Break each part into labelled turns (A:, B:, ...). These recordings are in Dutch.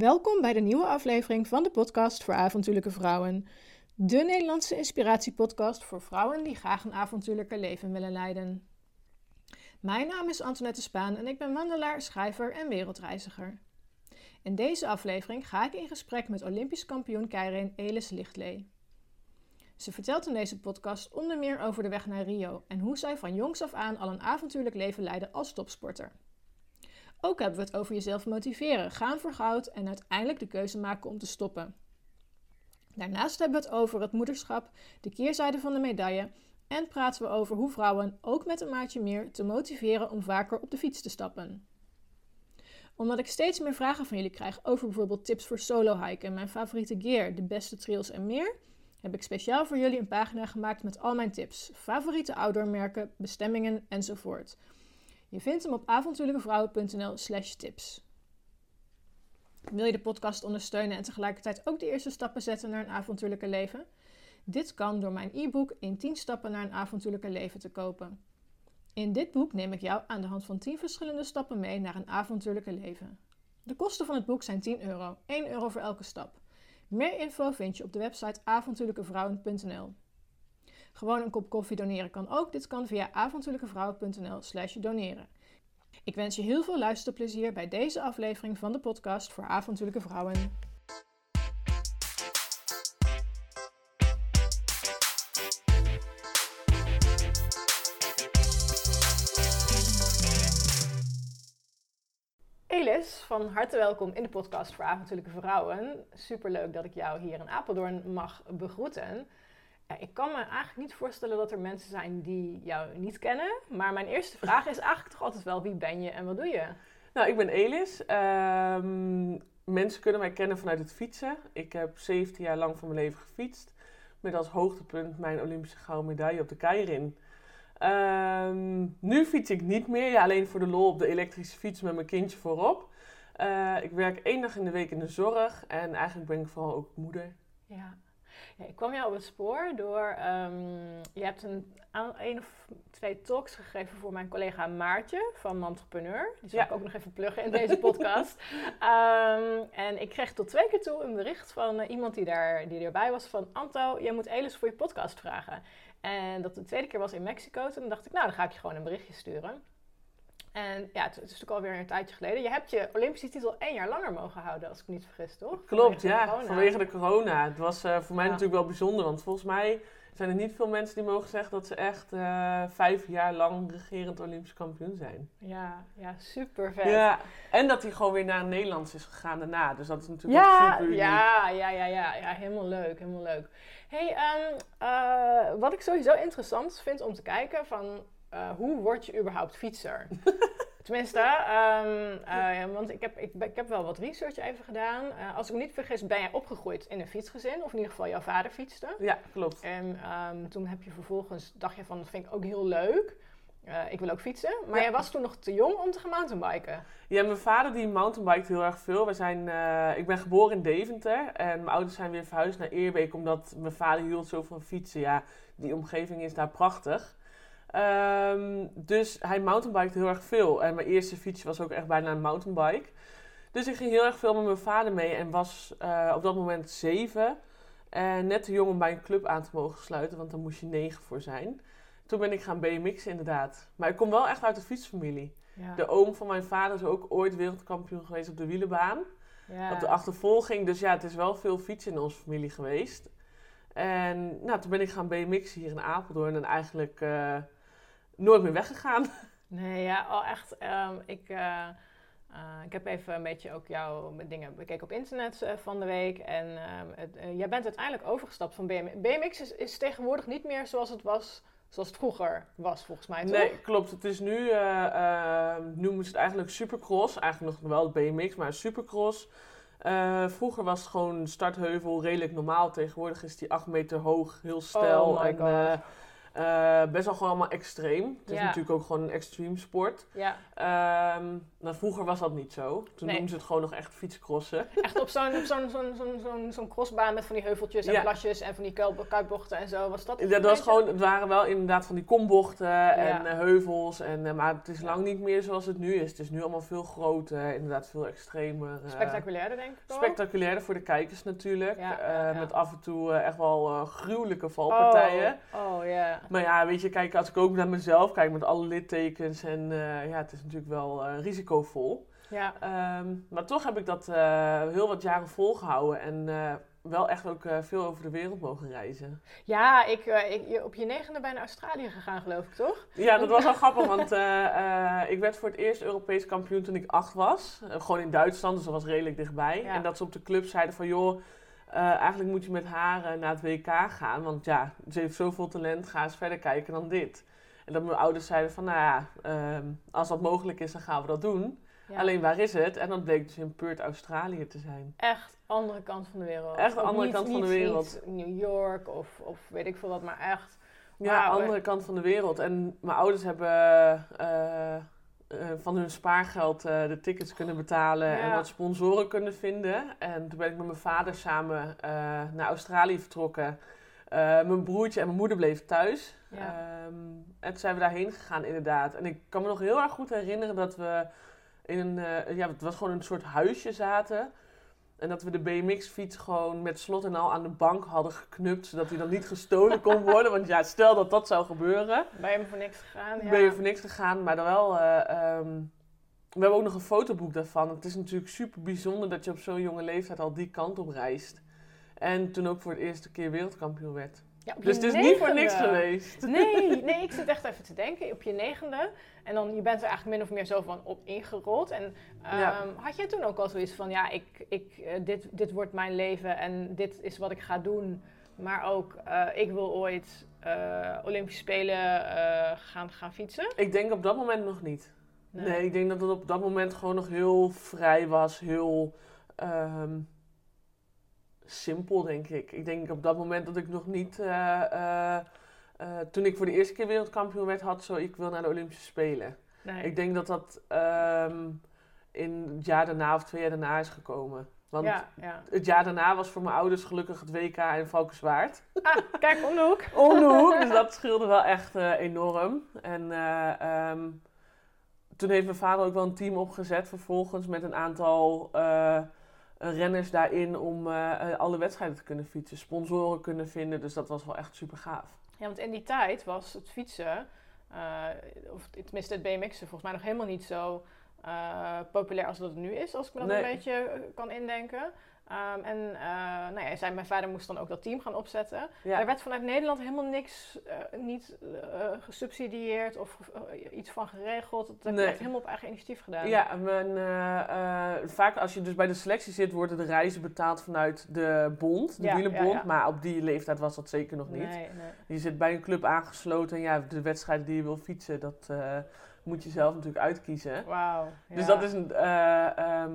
A: Welkom bij de nieuwe aflevering van de podcast voor avontuurlijke vrouwen. De Nederlandse inspiratiepodcast voor vrouwen die graag een avontuurlijker leven willen leiden. Mijn naam is Antoinette Spaan en ik ben wandelaar, schrijver en wereldreiziger. In deze aflevering ga ik in gesprek met Olympisch kampioen keirin Elis Lichtlee. Ze vertelt in deze podcast onder meer over de weg naar Rio en hoe zij van jongs af aan al een avontuurlijk leven leidde als topsporter. Ook hebben we het over jezelf motiveren, gaan voor goud en uiteindelijk de keuze maken om te stoppen. Daarnaast hebben we het over het moederschap, de keerzijde van de medaille en praten we over hoe vrouwen, ook met een maatje meer, te motiveren om vaker op de fiets te stappen. Omdat ik steeds meer vragen van jullie krijg over bijvoorbeeld tips voor solo hiken, mijn favoriete gear, de beste trails en meer, heb ik speciaal voor jullie een pagina gemaakt met al mijn tips, favoriete outdoormerken, bestemmingen enzovoort. Je vindt hem op avontuurlijkevrouwen.nl slash tips. Wil je de podcast ondersteunen en tegelijkertijd ook de eerste stappen zetten naar een avontuurlijke leven? Dit kan door mijn e-book in 10 stappen naar een avontuurlijke leven te kopen. In dit boek neem ik jou aan de hand van 10 verschillende stappen mee naar een avontuurlijke leven. De kosten van het boek zijn 10 euro, 1 euro voor elke stap. Meer info vind je op de website avontuurlijkevrouwen.nl. Gewoon een kop koffie doneren kan ook. Dit kan via avontuurlijkevrouwen.nl slash doneren. Ik wens je heel veel luisterplezier bij deze aflevering van de podcast voor avontuurlijke vrouwen. Elis, van harte welkom in de podcast voor avontuurlijke vrouwen. Superleuk dat ik jou hier in Apeldoorn mag begroeten. Ja, ik kan me eigenlijk niet voorstellen dat er mensen zijn die jou niet kennen. Maar mijn eerste vraag is eigenlijk toch altijd wel: wie ben je en wat doe je?
B: Nou, ik ben Elis. Ehm, mensen kunnen mij kennen vanuit het fietsen. Ik heb 17 jaar lang van mijn leven gefietst. Met als hoogtepunt mijn Olympische gouden medaille op de Keirin. Ehm, nu fiets ik niet meer. Ja, alleen voor de lol op de elektrische fiets met mijn kindje voorop. Uh, ik werk één dag in de week in de zorg. En eigenlijk ben ik vooral ook moeder.
A: Ja. Ja, ik kwam jou op het spoor door. Um, je hebt een, een of twee talks gegeven voor mijn collega Maartje van Entrepreneur. Die zal ik ook nog even pluggen in deze podcast. um, en ik kreeg tot twee keer toe een bericht van uh, iemand die, daar, die erbij was: van Anto, jij moet Elis voor je podcast vragen. En dat de tweede keer was in Mexico. Toen dacht ik, nou, dan ga ik je gewoon een berichtje sturen. En ja, het, is natuurlijk alweer een tijdje geleden. Je hebt je Olympische titel één jaar langer mogen houden, als ik me niet vergis, toch?
B: Klopt, ja. Vanwege de corona. Het was uh, voor mij natuurlijk wel bijzonder, want volgens mij zijn er niet veel mensen die mogen zeggen dat ze echt uh, vijf jaar lang regerend Olympisch kampioen zijn.
A: Ja, ja super vet.
B: Ja, en dat hij gewoon weer naar Nederlands is gegaan daarna. Dus dat is natuurlijk ja, super
A: Ja, ja, ja, ja, ja, helemaal leuk, helemaal leuk. hey, um, uh, wat ik sowieso interessant vind om te kijken van uh, hoe word je überhaupt fietser? Tenminste, um, uh, want ik heb, ik, ik, heb wel wat research even gedaan. Uh, als ik me niet vergis, ben jij opgegroeid in een fietsgezin. Of in ieder geval, jouw vader fietste.
B: Ja, klopt.
A: En um, toen heb je vervolgens, dacht je van, dat vind ik ook heel leuk. ik wil ook fietsen. Maar ja. jij was toen nog te jong om te gaan mountainbiken.
B: Ja, mijn vader die mountainbiked heel erg veel. We zijn, ik ben geboren in Deventer. En mijn ouders zijn weer verhuisd naar Eerbeek. Omdat mijn vader hield zo van fietsen. Ja, die omgeving is daar prachtig. Um, dus hij mountainbiked heel erg veel. En mijn eerste fiets was ook echt bijna een mountainbike. Dus ik ging heel erg veel met mijn vader mee en was uh, op dat moment zeven. En net te jong om bij een club aan te mogen sluiten, want dan moest je negen voor zijn. Toen ben ik gaan BMX'en inderdaad. Maar ik kom wel echt uit de fietsfamilie. Ja. De oom van mijn vader is ook ooit wereldkampioen geweest op de wielenbaan. Ja. Op de achtervolging. Dus ja, het is wel veel fietsen in onze familie geweest. En nou, toen ben ik gaan BMX'en hier in Apeldoorn. En eigenlijk... Uh, nooit meer weggegaan.
A: Nee, ja, oh, echt. Um, ik, uh, uh, ik heb even een beetje ook jouw dingen bekeken op internet uh, van de week. En ehm, het, jij bent uiteindelijk overgestapt van BMX. BMX is, is, tegenwoordig niet meer zoals het was, zoals het vroeger was, volgens mij. Toch?
B: Nee, klopt. Het is nu, ehm, noemen ze het eigenlijk supercross. Eigenlijk nog wel BMX, maar supercross. vroeger was het gewoon startheuvel redelijk normaal. Tegenwoordig is die 8 meter hoog, heel stijl.
A: Oh my
B: en,
A: God
B: Eh, best wel gewoon allemaal extreem. Het is natuurlijk ook gewoon een extreme sport.
A: Ja,
B: Nou, vroeger was dat niet zo. Toen
A: Nee.
B: noemden ze het gewoon nog echt fietscrossen.
A: echt op zo'n op zo'n zo'n zo'n zo'n zo'n crossbaan met van die heuveltjes en
B: Ja.
A: plasjes en van die kuil- kuipbochten en zo. Was dat
B: Dat was gewoon, het waren wel inderdaad van die kombochten en eh, heuvels. En, eh, maar het is lang niet meer zoals het nu is. Het is nu allemaal veel groter, inderdaad veel extremer. eh,
A: spectaculairder, denk ik. ook.
B: Spectaculairder voor de kijkers natuurlijk. Met af en toe echt wel gruwelijke valpartijen.
A: Oh, oh ja.
B: Maar ja, weet je, kijk, als ik ook naar mezelf kijk met alle littekens en ja, het is natuurlijk wel eh, risicovol.
A: Ja,
B: Ehm, maar toch heb ik dat eh, heel wat jaren volgehouden en eh, wel echt ook veel over de wereld mogen reizen.
A: ja ik, ik, op je negende ben je naar Australië gegaan, geloof ik, toch?
B: Ja, dat was wel grappig, want ik werd voor het eerst Europees kampioen toen ik acht was. Gewoon in Duitsland, dus dat was redelijk dichtbij.
A: Ja.
B: En dat ze op de club zeiden van, joh, eigenlijk moet je met haar naar het WK gaan. Want ja, ze heeft zoveel talent, ga eens verder kijken dan dit. En dat mijn ouders zeiden van, nou ja, ehm, als dat mogelijk is, dan gaan we dat doen.
A: Ja.
B: Alleen, waar is het? En dat bleek dus in Perth, Australië te zijn.
A: Echt andere kant van de wereld.
B: Echt de andere
A: niet-
B: kant van de wereld.
A: niet New York of, of weet ik veel wat, maar echt.
B: Ja, andere kant van de wereld. En mijn ouders hebben eh, eh, van hun spaargeld eh, de tickets kunnen betalen
A: Ja.
B: en wat sponsoren kunnen vinden. En toen ben ik met mijn vader samen naar Australië vertrokken. Eh, mijn broertje en mijn moeder bleven thuis.
A: Ja.
B: Ehm, en toen zijn we daarheen gegaan, inderdaad. En ik kan me nog heel erg goed herinneren dat we in een, eh, ja, het was gewoon een soort huisje zaten. En dat we de BMX-fiets gewoon met slot en al aan de bank hadden geknupt, zodat hij dan niet gestolen kon worden. Want ja, stel dat dat zou gebeuren,
A: Ben je voor niks gegaan? Ja.
B: ben je voor niks gegaan. Maar dan wel, eh, ehm, we hebben ook nog een fotoboek daarvan. Het is natuurlijk super bijzonder dat je op zo'n jonge leeftijd al die kant op reist. En toen ook voor het eerste keer wereldkampioen werd.
A: Ja,
B: Dus het is niet voor niks geweest.
A: Nee, nee, ik zit echt even te denken. Op je negende. En dan, je bent er eigenlijk min of meer zo van op ingerold. En ehm,
B: Ja.
A: had jij toen ook al zoiets van, ja, ik, ik, eh, dit, dit wordt mijn leven en dit is wat ik ga doen. Maar ook, eh, ik wil ooit eh, Olympische Spelen gaan, gaan fietsen.
B: Ik denk op dat moment nog niet. Nee, ik denk dat het op dat moment gewoon nog heel vrij was, heel ehm, simpel, denk ik. Ik denk op dat moment dat ik nog niet, eh, eh, eh, toen ik voor de eerste keer wereldkampioen werd, had zo, ik wil naar de Olympische Spelen.
A: Nee.
B: Ik denk dat dat ehm, in het jaar daarna of twee jaar daarna is gekomen. Want
A: ja, ja.
B: het jaar daarna was voor mijn ouders gelukkig het WK in Valkenswaard.
A: Ah, kijk, om de hoek.
B: Om de hoek, dus dat scheelde wel echt enorm. En eh, ehm, toen heeft mijn vader ook wel een team opgezet vervolgens met een aantal renners daarin om eh, eh, alle wedstrijden te kunnen fietsen, sponsoren kunnen vinden. Dus dat was wel echt super gaaf.
A: Ja, want in die tijd was het fietsen, eh, of tenminste het BMX'en, volgens mij nog helemaal niet zo eh, populair als dat het nu is, als ik me dat
B: Nee.
A: een beetje eh, kan indenken. Ehm, en eh, nou ja, zei, mijn vader moest dan ook dat team gaan opzetten.
B: Ja.
A: Er werd vanuit Nederland helemaal niks, eh, niet eh, gesubsidieerd of iets van geregeld. Dat
B: Nee.
A: echt helemaal op eigen initiatief gedaan.
B: Ja, en mijn, eh, vaak als je dus bij de selectie zit, worden de reizen betaald vanuit de bond, de
A: Ja,
B: wielenbond.
A: ja.
B: Maar op die leeftijd was dat zeker nog niet.
A: Nee, nee.
B: Je zit bij een club aangesloten en ja, de wedstrijden die je wil fietsen, dat moet je zelf natuurlijk uitkiezen.
A: Wauw.
B: Dus dat is een. eh, ehm,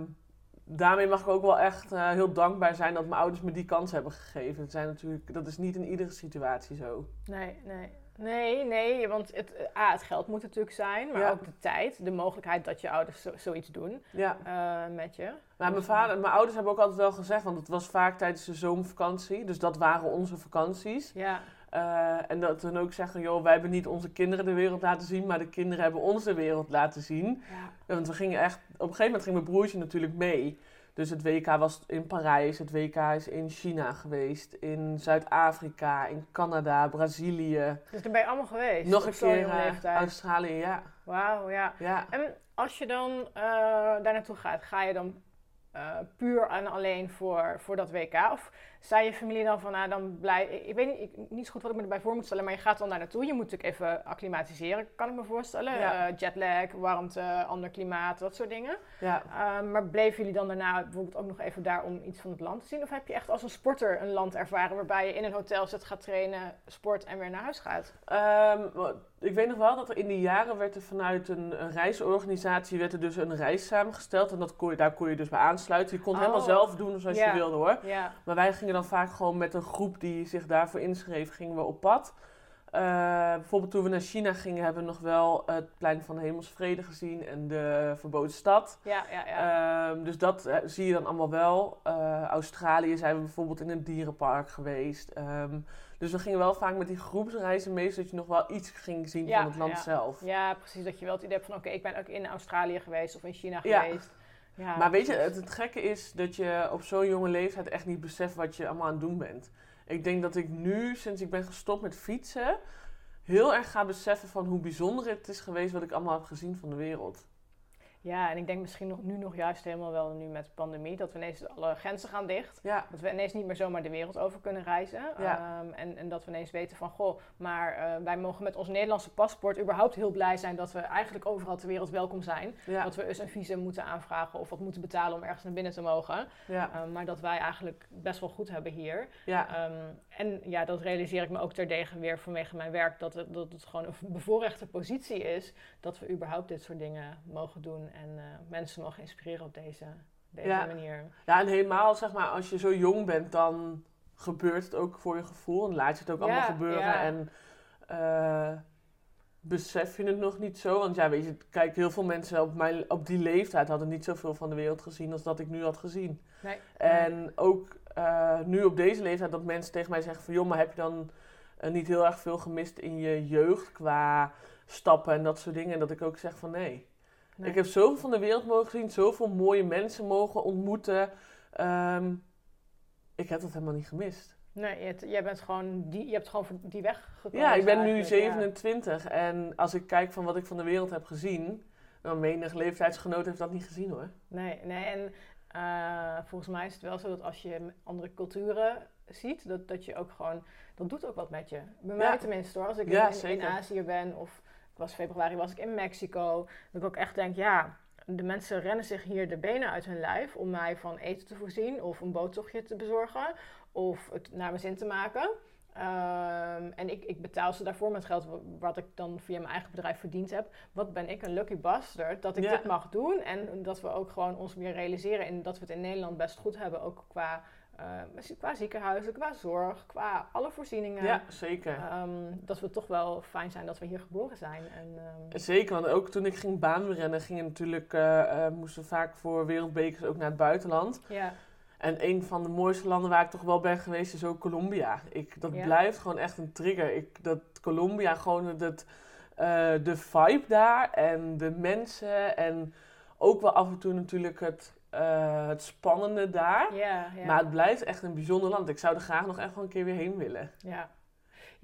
B: daarmee mag ik ook wel echt eh, heel dankbaar zijn dat mijn ouders me die kans hebben gegeven. Het zijn natuurlijk, dat is niet in iedere situatie zo.
A: Nee, nee. Nee, nee, want het, eh, A, het geld moet natuurlijk zijn, maar
B: Ja.
A: ook de tijd, de mogelijkheid dat je ouders zo, zoiets doen
B: Ja.
A: eh, met je.
B: Maar mijn, vader, mijn ouders hebben ook altijd wel gezegd, want het was vaak tijdens de zomervakantie. Dus dat waren onze vakanties.
A: Ja,
B: Eh, en dat hun ook zeggen, joh, wij hebben niet onze kinderen de wereld laten zien, maar de kinderen hebben ons de wereld laten zien.
A: ja.
B: Want we gingen echt, op een gegeven moment ging mijn broertje natuurlijk mee. Dus het WK was in Parijs, het WK is in China geweest, in Zuid-Afrika, in Canada, Brazilië.
A: Dus daar ben je allemaal geweest?
B: Nog een keer eh. Australië, ja.
A: Wauw, ja.
B: ja.
A: En als je dan eh, daar naartoe gaat, ga je dan puur en alleen voor, voor dat WK? Of zei je familie dan van, nou dan blij... Ik, weet niet, ik, niet zo goed wat ik me erbij voor moet stellen, maar je gaat dan daar naartoe. Je moet natuurlijk even acclimatiseren, kan ik me voorstellen.
B: Ja.
A: Eh, jetlag, warmte, ander klimaat, dat soort dingen.
B: ja.
A: Eh, maar bleven jullie dan daarna bijvoorbeeld ook nog even daar om iets van het land te zien? Of heb je echt als een sporter een land ervaren waarbij je in een hotel zit, gaat trainen, sport en weer naar huis gaat?
B: Ehm, ik weet nog wel dat er in die jaren werd er vanuit een, een reisorganisatie werd er dus een reis samengesteld. En dat kon je, daar kon je dus bij aansluiten. Je kon het
A: Oh.
B: helemaal zelf doen zoals
A: Ja.
B: je wilde hoor. Maar wij gingen dan vaak gewoon met een groep die zich daarvoor inschreef, gingen we op pad. Eh, bijvoorbeeld toen we naar China gingen, hebben we nog wel het plein van de Hemelsvrede gezien en de verboden stad.
A: Ja, ja, ja.
B: Ehm, dus dat eh, zie je dan allemaal wel. Eh, Australië zijn we bijvoorbeeld in een dierenpark geweest. Ehm, dus we gingen wel vaak met die groepsreizen mee, zodat je nog wel iets ging zien
A: Ja,
B: van het land
A: ja.
B: zelf.
A: ja, precies. Dat je wel het idee hebt van, oké, ik ben ook in Australië geweest of in China
B: Ja.
A: geweest. Ja,
B: Maar weet je, het, het gekke is dat je op zo'n jonge leeftijd echt niet beseft wat je allemaal aan het doen bent. Ik denk dat ik nu, sinds ik ben gestopt met fietsen, heel erg ga beseffen van hoe bijzonder het is geweest wat ik allemaal heb gezien van de wereld.
A: Ja, en ik denk misschien nog, nu nog juist helemaal wel nu met de pandemie, dat we ineens alle grenzen gaan dicht.
B: Ja,
A: Dat we ineens niet meer zomaar de wereld over kunnen reizen.
B: Ja.
A: Ehm, en, en dat we ineens weten van, goh, maar eh, wij mogen met ons Nederlandse paspoort überhaupt heel blij zijn dat we eigenlijk overal ter wereld welkom zijn.
B: ja,
A: Dat we dus een visum moeten aanvragen of wat moeten betalen om ergens naar binnen te mogen. Ehm, maar dat wij eigenlijk best wel goed hebben hier.
B: ja.
A: En ja, dat realiseer ik me ook terdege weer vanwege mijn werk. Dat het, dat het gewoon een bevoorrechte positie is dat we überhaupt dit soort dingen mogen doen. En eh, mensen mogen inspireren op deze, deze
B: Ja.
A: manier.
B: Ja, en helemaal zeg maar, als je zo jong bent, dan gebeurt het ook voor je gevoel. En laat je het ook
A: Ja,
B: allemaal gebeuren.
A: ja.
B: En eh, besef je het nog niet zo. Want ja, weet je, kijk, heel veel mensen op, mijn, op die leeftijd hadden niet zoveel van de wereld gezien als dat ik nu had gezien.
A: Nee.
B: En ook eh, nu op deze leeftijd dat mensen tegen mij zeggen van... joh, maar heb je dan eh, niet heel erg veel gemist in je jeugd qua stappen en dat soort dingen? En dat ik ook zeg van nee.
A: Nee.
B: Ik heb zoveel van de wereld mogen zien, zoveel mooie mensen mogen ontmoeten. Ehm, ik heb dat helemaal niet gemist.
A: Nee, je, jij bent gewoon die, je hebt gewoon die weg gekozen.
B: Ja, ik ben nu
A: eigenlijk, ja.
B: 27 en als ik kijk van wat ik van de wereld heb gezien... dan menig leeftijdsgenoot heeft dat niet gezien hoor.
A: Nee, nee, en eh, volgens mij is het wel zo dat als je andere culturen ziet, dat, dat je ook gewoon, dat doet ook wat met je. Bij mij tenminste hoor, als ik
B: Ja,
A: in. Azië ben of ik was februari was ik in Mexico, dat ik ook echt denk, ja, de mensen rennen zich hier de benen uit hun lijf om mij van eten te voorzien of een boottochtje te bezorgen of het naar mijn zin te maken. Ehm, en ik, ik betaal ze daarvoor met geld wa- wat ik dan via mijn eigen bedrijf verdiend heb. Wat ben ik een lucky bastard dat ik
B: Ja.
A: dit mag doen. En dat we ook gewoon ons weer realiseren in dat we het in Nederland best goed hebben. Ook qua, eh, qua ziekenhuizen, qua zorg, qua alle voorzieningen.
B: Ja, zeker.
A: Ehm, dat we toch wel fijn zijn dat we hier geboren zijn. En, ehm,
B: Zeker, want ook toen ik ging baanrennen, gingen natuurlijk, eh, eh, moesten we vaak voor wereldbekers ook naar het buitenland.
A: ja,
B: En een van de mooiste landen waar ik toch wel ben geweest is ook Colombia. Ik, dat
A: Ja.
B: blijft gewoon echt een trigger. Ik, dat Colombia, gewoon dat, eh, de vibe daar en de mensen en ook wel af en toe natuurlijk het, eh, het spannende daar.
A: ja, ja.
B: Maar het blijft echt een bijzonder land. Ik zou er graag nog echt wel een keer weer heen willen.
A: Ja.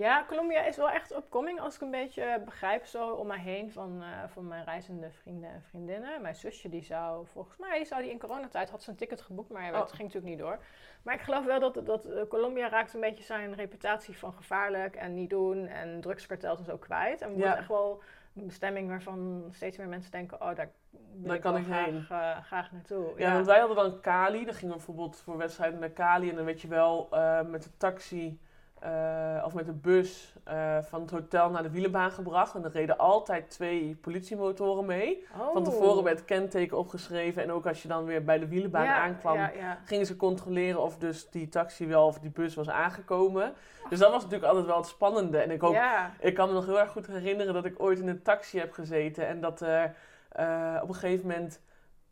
A: Ja, Colombia is wel echt upcoming als ik een beetje begrijp zo om mij heen van, eh, van mijn reizende vrienden en vriendinnen. Mijn zusje die zou, volgens mij zou die in coronatijd, had ze een ticket geboekt, maar ja,
B: Oh.
A: ging natuurlijk niet door. Maar ik geloof wel dat, dat eh, Colombia raakt een beetje zijn reputatie van gevaarlijk en niet doen en drugskartels en zo kwijt. En wordt
B: Ja.
A: echt wel een bestemming waarvan steeds meer mensen denken, oh daar ik
B: kan ik
A: graag,
B: heen.
A: eh, graag naartoe.
B: Ja, want wij hadden dan Cali. Dan gingen we bijvoorbeeld voor wedstrijden naar Cali. En dan werd je wel met de taxi eh, of met de bus eh, van het hotel naar de wielenbaan gebracht. En er reden altijd twee politiemotoren mee. Van
A: Oh.
B: tevoren werd het kenteken opgeschreven. En ook als je dan weer bij de wielenbaan
A: Ja,
B: aankwam,
A: Ja, ja.
B: gingen ze controleren of dus die taxi wel of die bus was aangekomen. Dus dat was natuurlijk altijd wel het spannende. En ik, ik kan me nog heel erg goed herinneren dat ik ooit in een taxi heb gezeten. En dat er eh, op een gegeven moment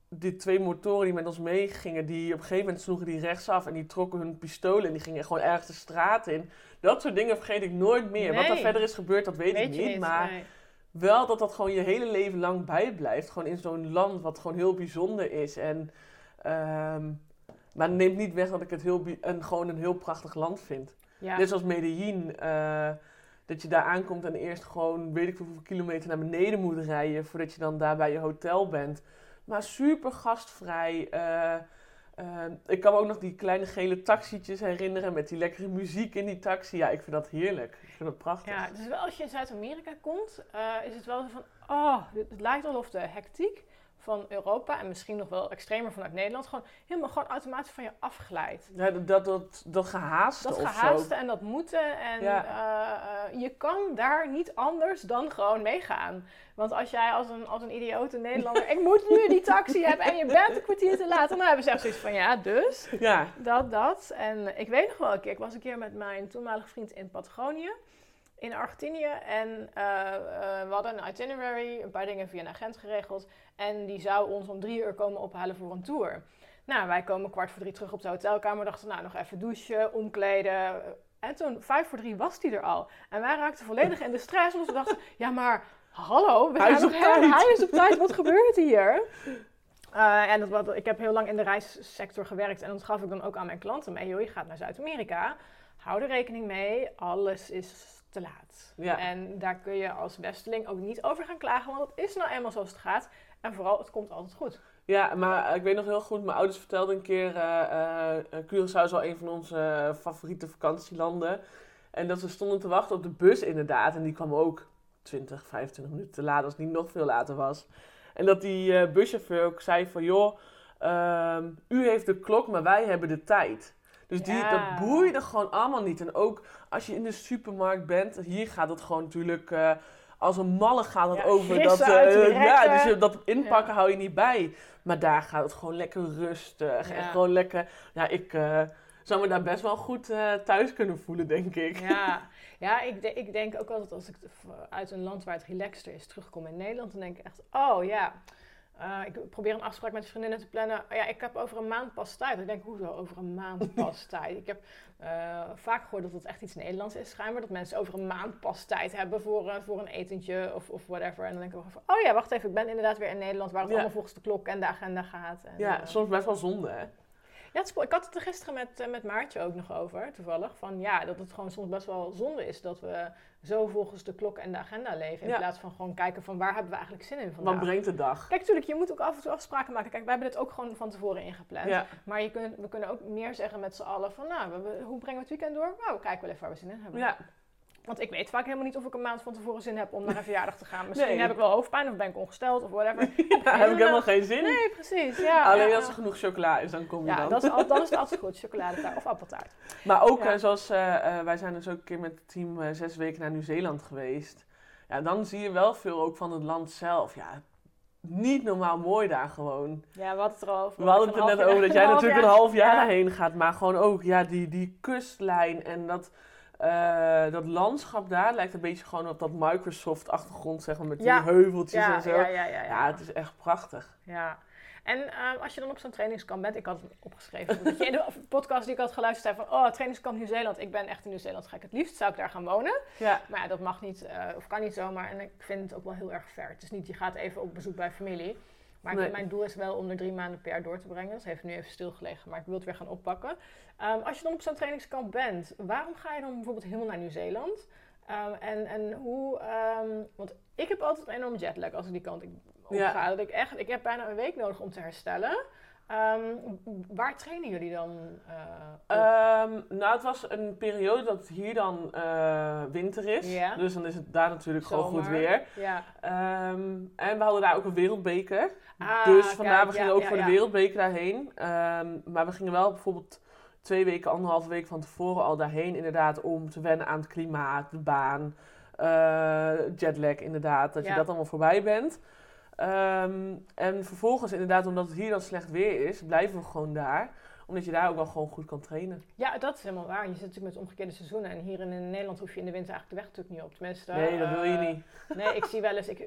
B: die twee motoren die met ons meegingen, die op een gegeven moment sloegen die rechtsaf en die trokken hun pistolen en die gingen gewoon ergens de straat in. Dat soort dingen vergeet ik nooit meer. Wat er verder is gebeurd, dat weet, ik niet. Maar
A: nee.
B: wel dat dat gewoon je hele leven lang bijblijft. Gewoon in zo'n land wat gewoon heel bijzonder is. En, ehm, maar neemt niet weg dat ik het heel, een, gewoon een heel prachtig land vind.
A: Ja.
B: Net zoals Medellin. eh, dat je daar aankomt en eerst gewoon weet ik veel hoeveel kilometer naar beneden moet rijden. Voordat je dan daar bij je hotel bent. Maar super gastvrij. eh, eh, ik kan me ook nog die kleine gele taxietjes herinneren. Met die lekkere muziek in die taxi. Ja, ik vind dat heerlijk. Ik vind dat prachtig.
A: Ja, dus wel als je in Zuid-Amerika komt, eh, is het wel zo van, oh, het lijkt alsof de hectiek van Europa en misschien nog wel extremer vanuit Nederland gewoon helemaal gewoon automatisch van je afglijdt.
B: Ja, dat, dat, dat, dat gehaaste
A: Dat
B: of
A: gehaaste en dat moeten en
B: Ja.
A: eh, eh, je kan daar niet anders dan gewoon meegaan. Want als jij als een, als een idiote Nederlander, ik moet nu die taxi hebben en je bent een kwartier te laat, dan hebben ze echt zoiets van, ja, dus.
B: Ja,
A: Dat, dat. En ik weet nog wel een keer, ik was een keer met mijn toenmalige vriend in Patagonië. In Argentinië. En eh, eh, we hadden een itinerary, een paar dingen via een agent geregeld. En die zou ons om drie uur komen ophalen voor een tour. Nou, wij komen kwart voor drie terug op de hotelkamer. Dachten, nou, nog even douchen, omkleden. En toen, vijf voor drie, was die er al. En wij raakten volledig in de stress. Want we dachten, ja, maar hallo, we
B: Hij
A: zijn nog
B: tijd.
A: Hij is op tijd, wat gebeurt hier? Eh, en dat, wat, ik heb heel lang in de reissector gewerkt. En dat gaf ik dan ook aan mijn klanten mee. Joh, je gaat naar Zuid-Amerika. Hou er rekening mee, alles is te laat.
B: Ja.
A: En daar kun je als westeling ook niet over gaan klagen. Want het is nou eenmaal zoals het gaat. En vooral, het komt altijd goed.
B: Ja, maar ik weet nog heel goed, mijn ouders vertelden een keer, eh eh Curaçao is al een van onze eh, favoriete vakantielanden. En dat ze stonden te wachten op de bus inderdaad. En die kwam ook 20, 25 minuten te laat, als het niet nog veel later was. En dat die eh, buschauffeur ook zei van, joh, ehm, u heeft de klok, maar wij hebben de tijd. Dus die,
A: Ja.
B: dat boeide gewoon allemaal niet. En ook als je in de supermarkt bent, hier gaat het gewoon natuurlijk... eh, als een malle gaat het
A: Ja,
B: over dat, eh, ja, dus je, dat inpakken hou je niet bij. Maar daar gaat het gewoon lekker rustig. En gewoon lekker. Ja, ik eh, zou me daar best wel goed eh, thuis kunnen voelen, denk ik.
A: Ja, ja ik, de- ik denk ook altijd als ik uit een land waar het relaxter is terugkom in Nederland, dan denk ik echt, oh ja, eh, ik probeer een afspraak met vriendinnen te plannen. Oh ja, ik heb over een maand pas tijd. Ik denk, hoezo over een maand pas tijd? Ik heb eh, vaak gehoord dat het echt iets Nederlands is schijnbaar. Dat mensen over een maand pas tijd hebben voor, eh, voor een etentje of, of whatever. En dan denk ik van, oh ja, wacht even, ik ben inderdaad weer in Nederland waar het
B: Ja.
A: allemaal volgens de klok en de agenda gaat. En,
B: Ja, soms best wel zonde, hè?
A: Ja, het is- ik had het er gisteren met, eh, met Maartje ook nog over, toevallig. Van ja, dat het gewoon soms best wel zonde is dat we zo volgens de klok en de agenda leven. In
B: Ja.
A: plaats van gewoon kijken van waar hebben we eigenlijk zin in vandaag.
B: Wat brengt de dag?
A: Kijk, natuurlijk, je moet ook af en toe afspraken maken. Kijk, wij hebben dit ook gewoon van tevoren ingepland.
B: Ja,
A: Maar je kunt, we kunnen ook meer zeggen met z'n allen van, nou, we- hoe brengen we het weekend door? Nou, we kijken wel even waar we zin in hebben.
B: ja.
A: Want ik weet vaak helemaal niet of ik een maand van tevoren zin heb om naar een verjaardag te gaan. Misschien
B: Nee.
A: heb ik wel hoofdpijn of ben ik ongesteld of whatever.
B: Daar heb ik helemaal geen zin in.
A: Nee, precies. Ja,
B: Alleen
A: ja,
B: als
A: ja.
B: er genoeg chocola is, dan kom je
A: Ja,
B: dan.
A: dat is, al- dan is het altijd goed. Chocoladetaart of appeltaart.
B: Maar ook
A: Ja.
B: eh, zoals eh, eh, wij zijn dus ook een keer met het team zes weken naar Nieuw-Zeeland geweest. Ja, dan zie je wel veel ook van het land zelf. Ja, niet normaal mooi daar gewoon.
A: Ja, we hadden het er al over.
B: We hadden het er net over dat jij natuurlijk
A: jaar.
B: een half jaar
A: Ja.
B: heen gaat. Maar gewoon ook ja, die, die kustlijn en dat, eh, dat landschap daar lijkt een beetje gewoon op dat Microsoft-achtergrond, zeg maar, met
A: Ja.
B: die heuveltjes
A: Ja,
B: en zo.
A: ja, ja, ja, ja.
B: Ja, het is echt prachtig.
A: Ja. En ehm, als je dan op zo'n trainingskamp bent, ik had het opgeschreven, dat je in de podcast die ik had geluisterd zei van, oh, trainingskamp Nieuw-Zeeland, ik ben echt in Nieuw-Zeeland gek. Het liefst zou ik daar gaan wonen.
B: Ja,
A: Maar ja, dat mag niet, eh, of kan niet zomaar. En ik vind het ook wel heel erg ver. Het is niet, je gaat even op bezoek bij familie. Maar
B: Nee.
A: mijn doel is wel om er drie maanden per jaar door te brengen. Dat heeft nu even stilgelegen, maar ik wil het weer gaan oppakken. Ehm, als je dan op zo'n trainingskamp bent, waarom ga je dan bijvoorbeeld helemaal naar Nieuw-Zeeland? Ehm, en, en hoe, ehm, want ik heb altijd een enorme jetlag als ik die kant op
B: Ja.
A: ga. Dat ik, echt, ik heb bijna een week nodig om te herstellen. Waar trainen jullie dan?
B: Ehm, nou, het was een periode dat het hier dan eh, winter is. Dus dan is het daar natuurlijk gewoon goed weer. En we hadden daar ook een wereldbeker.
A: Ah,
B: dus vandaar, we gingen ook voor de wereldbeker daarheen. Ehm, maar we gingen wel bijvoorbeeld twee weken, anderhalve week van tevoren al daarheen. Inderdaad, om te wennen aan het klimaat, de baan, eh, jetlag inderdaad. Dat je dat allemaal voorbij bent. Ehm, en vervolgens inderdaad, omdat het hier dan slecht weer is, blijven we gewoon daar. Omdat je daar ook wel gewoon goed kan trainen.
A: Ja, dat is helemaal waar. Je zit natuurlijk met omgekeerde seizoenen. En hier in, Nederland hoef je in de winter eigenlijk de weg natuurlijk niet op. Tenminste,
B: Nee, dat wil je
A: eh,
B: niet.
A: Nee, ik zie wel eens, ik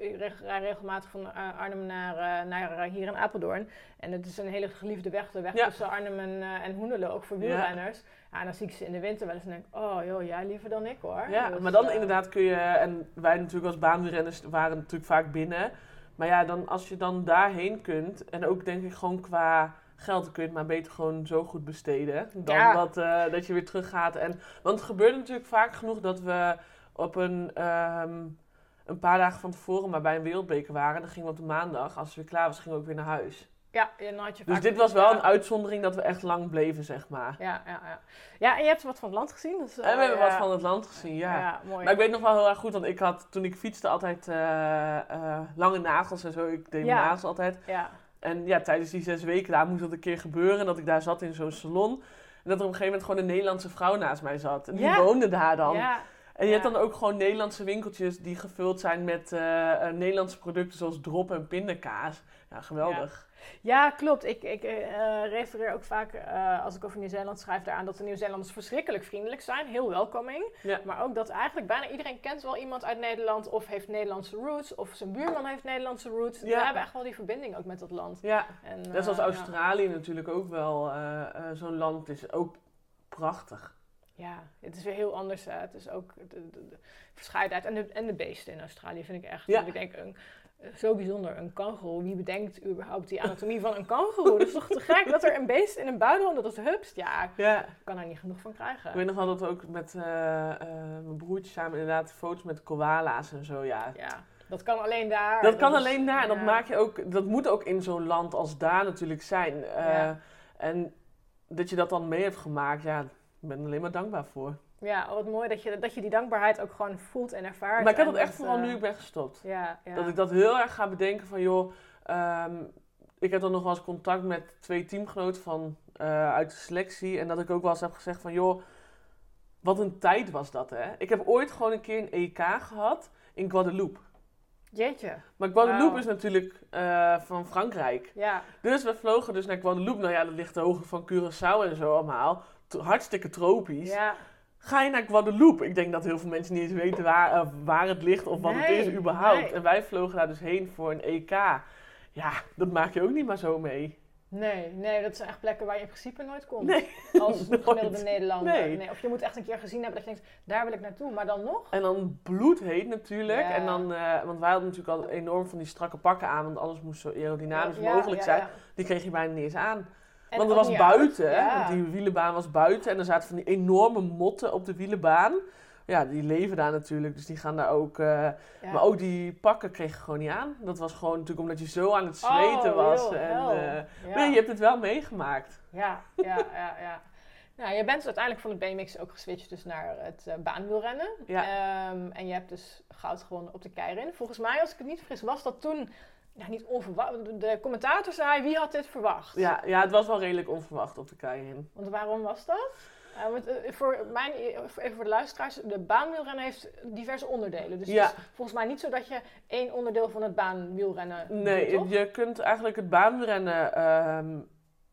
A: rij regelmatig van eh, Arnhem naar, eh, naar hier in Apeldoorn. En het is een hele geliefde weg, de weg
B: Ja.
A: tussen Arnhem en, en ook voor wielrenners. Ja. en dan zie ik ze in de winter wel eens en denk ik, oh joh, jij liever dan ik hoor.
B: Ja,
A: Dus,
B: maar dan inderdaad kun je, en wij natuurlijk als baanwielrenners waren natuurlijk vaak binnen. Maar ja, dan, als je dan daarheen kunt, en ook denk ik gewoon qua geld, dan kun je het maar beter gewoon zo goed besteden. Dan
A: Ja.
B: dat, eh, dat je weer terug gaat. En, want het gebeurde natuurlijk vaak genoeg dat we op een, ehm, een paar dagen van tevoren maar bij een wereldbeker waren. Dan gingen we op de maandag, als het weer klaar was, gingen we ook weer naar huis.
A: Ja, dan had je
B: Dus dit was wel
A: ja.
B: een uitzondering dat we echt lang bleven, zeg maar.
A: Ja, ja, ja. Ja, en je hebt wat van het land gezien. Dus,
B: En we hebben
A: ja.
B: wat van het land gezien, ja.
A: mooi.
B: Maar ik weet nog wel heel erg goed, want ik had toen ik fietste altijd eh, eh, lange nagels en zo. Ik deed
A: Ja.
B: mijn nagels altijd.
A: Ja,
B: En ja, tijdens die zes weken daar moest dat een keer gebeuren. Dat ik daar zat in zo'n salon. En dat er op een gegeven moment gewoon een Nederlandse vrouw naast mij zat. En die
A: Ja.
B: woonde daar dan.
A: ja.
B: En je hebt dan ook gewoon Nederlandse winkeltjes die gevuld zijn met eh, eh, Nederlandse producten zoals drop en pindakaas. Ja, geweldig.
A: Ja, klopt. Ik, ik eh, refereer ook vaak, eh, als ik over Nieuw-Zeeland schrijf, daaraan dat de Nieuw-Zeelanders verschrikkelijk vriendelijk zijn. Heel welcoming.
B: Ja.
A: Maar ook dat eigenlijk bijna iedereen kent wel iemand uit Nederland. Of heeft Nederlandse roots. Of zijn buurman heeft Nederlandse roots.
B: Ja.
A: We hebben echt wel die verbinding ook met dat land.
B: Ja,
A: En,
B: net zoals
A: eh,
B: Australië natuurlijk ook wel eh, eh, zo'n land is. Ook prachtig.
A: Ja, het is weer heel anders. Hè. Het is ook de, de, de verscheidenheid. En de, en de beesten in Australië vind ik echt.
B: Ja.
A: Ik denk, een, zo bijzonder. Een kangoeroe. Wie bedenkt überhaupt die anatomie van een kangoeroe? Dat is toch te gek dat er een beest in een buidel dat het hupst? Ja, ik
B: Ja,
A: kan daar niet genoeg van krijgen.
B: ik weet nog wel dat we ook met eh, eh, mijn broertje samen inderdaad foto's met koala's en zo. Ja,
A: Ja, dat kan alleen daar.
B: Dat kan
A: is-
B: alleen daar. En dat, maak je ook, dat moet ook in zo'n land als daar natuurlijk zijn. Eh,
A: Ja.
B: En dat je dat dan mee hebt gemaakt, ja, ik ben er alleen maar dankbaar voor.
A: Ja, wat mooi dat je, dat je die dankbaarheid ook gewoon voelt en ervaart.
B: Maar ik heb dat echt vooral
A: eh,
B: nu ik ben gestopt.
A: Ja, ja.
B: Dat ik dat heel erg ga bedenken van, joh, ehm, ik heb dan nog wel eens contact met twee teamgenoten van, eh, uit de selectie. En dat ik ook wel eens heb gezegd van, joh, wat een tijd was dat, hè. Ik heb ooit gewoon een keer een EK gehad in Guadeloupe.
A: Jeetje.
B: Maar Guadeloupe is natuurlijk eh, van Frankrijk.
A: Ja,
B: Dus we vlogen dus naar Guadeloupe. Nou ja, dat ligt de hoogte van Curaçao en zo allemaal. T- hartstikke tropisch.
A: ja.
B: Ga je naar Guadeloupe? Ik denk dat heel veel mensen niet eens weten waar, eh, waar het ligt of wat het is überhaupt.
A: nee.
B: En wij vlogen daar dus heen voor een EK. Ja, dat maak je ook niet maar zo mee.
A: Nee, nee, dat zijn echt plekken waar je in principe nooit komt.
B: Nee,
A: Als
B: nooit.
A: gemiddelde Nederlander.
B: Nee.
A: Of je moet echt een keer gezien hebben dat je denkt, daar wil ik naartoe. Maar dan nog?
B: En dan bloedheet natuurlijk.
A: Ja.
B: En dan, eh, want wij hadden natuurlijk al enorm van die strakke pakken aan, want alles moest zo aerodynamisch
A: Ja,
B: mogelijk
A: ja,
B: zijn. Die kreeg je bijna niet eens aan.
A: En
B: Want het was buiten,
A: uit.
B: hè?
A: Ja.
B: Die wielenbaan was buiten en er zaten van die enorme motten op de wielenbaan. Ja, die leven daar natuurlijk, dus die gaan daar ook. eh,
A: Ja.
B: Maar ook die pakken kreeg je gewoon niet aan. Dat was gewoon natuurlijk omdat je zo aan het zweten
A: Oh,
B: was.
A: joh,
B: en, eh,
A: Ja.
B: Maar je hebt het wel meegemaakt.
A: Ja, ja, ja, ja. Nou, je bent uiteindelijk van het BMX ook geswitcht dus naar het eh, baanwielrennen.
B: Ja.
A: Ehm, en je hebt dus goud gewonnen op de Keirin. Volgens mij, als ik het niet vergis, was dat toen ja, niet onverwacht. De- commentator zei, wie had dit verwacht?
B: Ja, ja, het was wel redelijk onverwacht op de keirin.
A: Want waarom was dat? Want, eh, voor mijn, even voor de luisteraars, de baanwielrennen heeft diverse onderdelen. Dus
B: Ja.
A: het is volgens mij niet zo dat je één onderdeel van het baanwielrennen
B: Nee,
A: doet,
B: je kunt eigenlijk het baanrennen ehm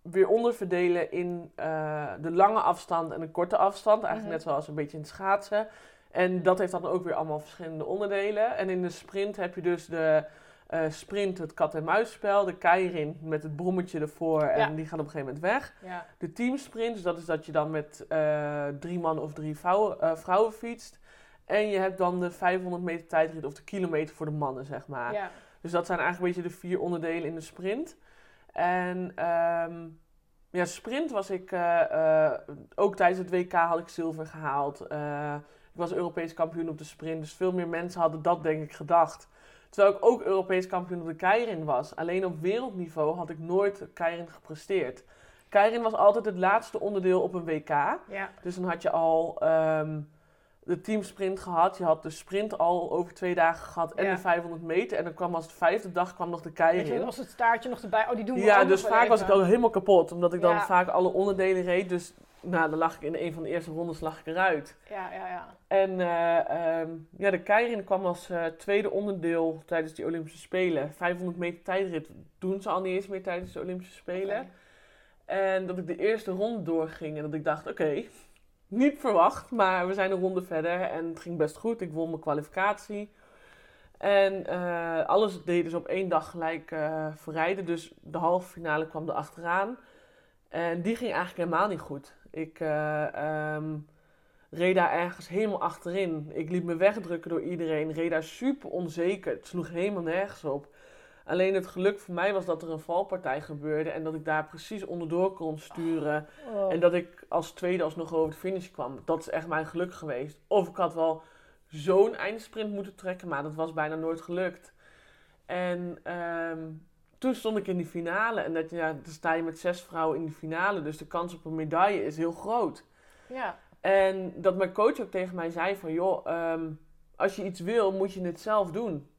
B: weer onderverdelen in eh, de lange afstand en de korte afstand. Eigenlijk
A: Mhm.
B: net zoals een beetje in het schaatsen. En dat heeft dan ook weer allemaal verschillende onderdelen. En in de sprint heb je dus de eh, sprint, het kat-en-muisspel, de keirin met het brommetje ervoor en
A: Ja.
B: die gaan op een gegeven moment weg.
A: Ja,
B: De teamsprint, dus dat is dat je dan met eh, drie man of drie vrouwen, eh, vrouwen fietst. En je hebt dan de 500 meter tijdrit of de kilometer voor de mannen, zeg maar.
A: ja.
B: Dus dat zijn eigenlijk een beetje de vier onderdelen in de sprint. En ehm, ja, sprint was ik eh, ook tijdens het WK had ik zilver gehaald. Eh, ik was Europees kampioen op de sprint, dus veel meer mensen hadden dat denk ik gedacht. Terwijl ik ook Europees kampioen op de keirin was. Alleen op wereldniveau had ik nooit keirin gepresteerd. Keirin was altijd het laatste onderdeel op een WK.
A: ja.
B: Dus dan had je al ehm, de teamsprint gehad. Je had de sprint al over twee dagen gehad en
A: Ja.
B: de 500 meter. En dan kwam als de vijfde dag kwam nog de
A: Weet je,
B: keirin.
A: als het staartje nog erbij, oh die doen we
B: Ja, dus vaak was ik al helemaal kapot. Omdat ik dan
A: Ja.
B: vaak alle onderdelen reed. Dus nou, dan lag ik in een van de eerste rondes lag ik eruit.
A: Ja, ja, ja.
B: En eh, ehm, ja, de keirin kwam als eh, tweede onderdeel tijdens die Olympische Spelen. 500 meter tijdrit doen ze al niet eens meer tijdens de Olympische Spelen. En dat ik de eerste ronde doorging en dat ik dacht, oké, niet verwacht, maar we zijn een ronde verder en het ging best goed. Ik won mijn kwalificatie. En eh, alles deed dus op één dag gelijk verrijden, dus de halve finale kwam er achteraan. En die ging eigenlijk helemaal niet goed. Ik ehm, reed daar ergens helemaal achterin. Ik liet me wegdrukken door iedereen, reed daar super onzeker. Het sloeg helemaal nergens op. Alleen het geluk voor mij was dat er een valpartij gebeurde en dat ik daar precies onderdoor kon sturen.
A: Oh.
B: En dat ik als tweede alsnog over de finish kwam. Dat is echt mijn geluk geweest. Of ik had wel zo'n eindsprint moeten trekken, maar dat was bijna nooit gelukt. En ehm, toen stond ik in die finale en dat, ja, dan sta je met zes vrouwen in die finale, dus de kans op een medaille is heel groot.
A: Ja,
B: En dat mijn coach ook tegen mij zei van, joh, ehm, als je iets wil, moet je het zelf doen.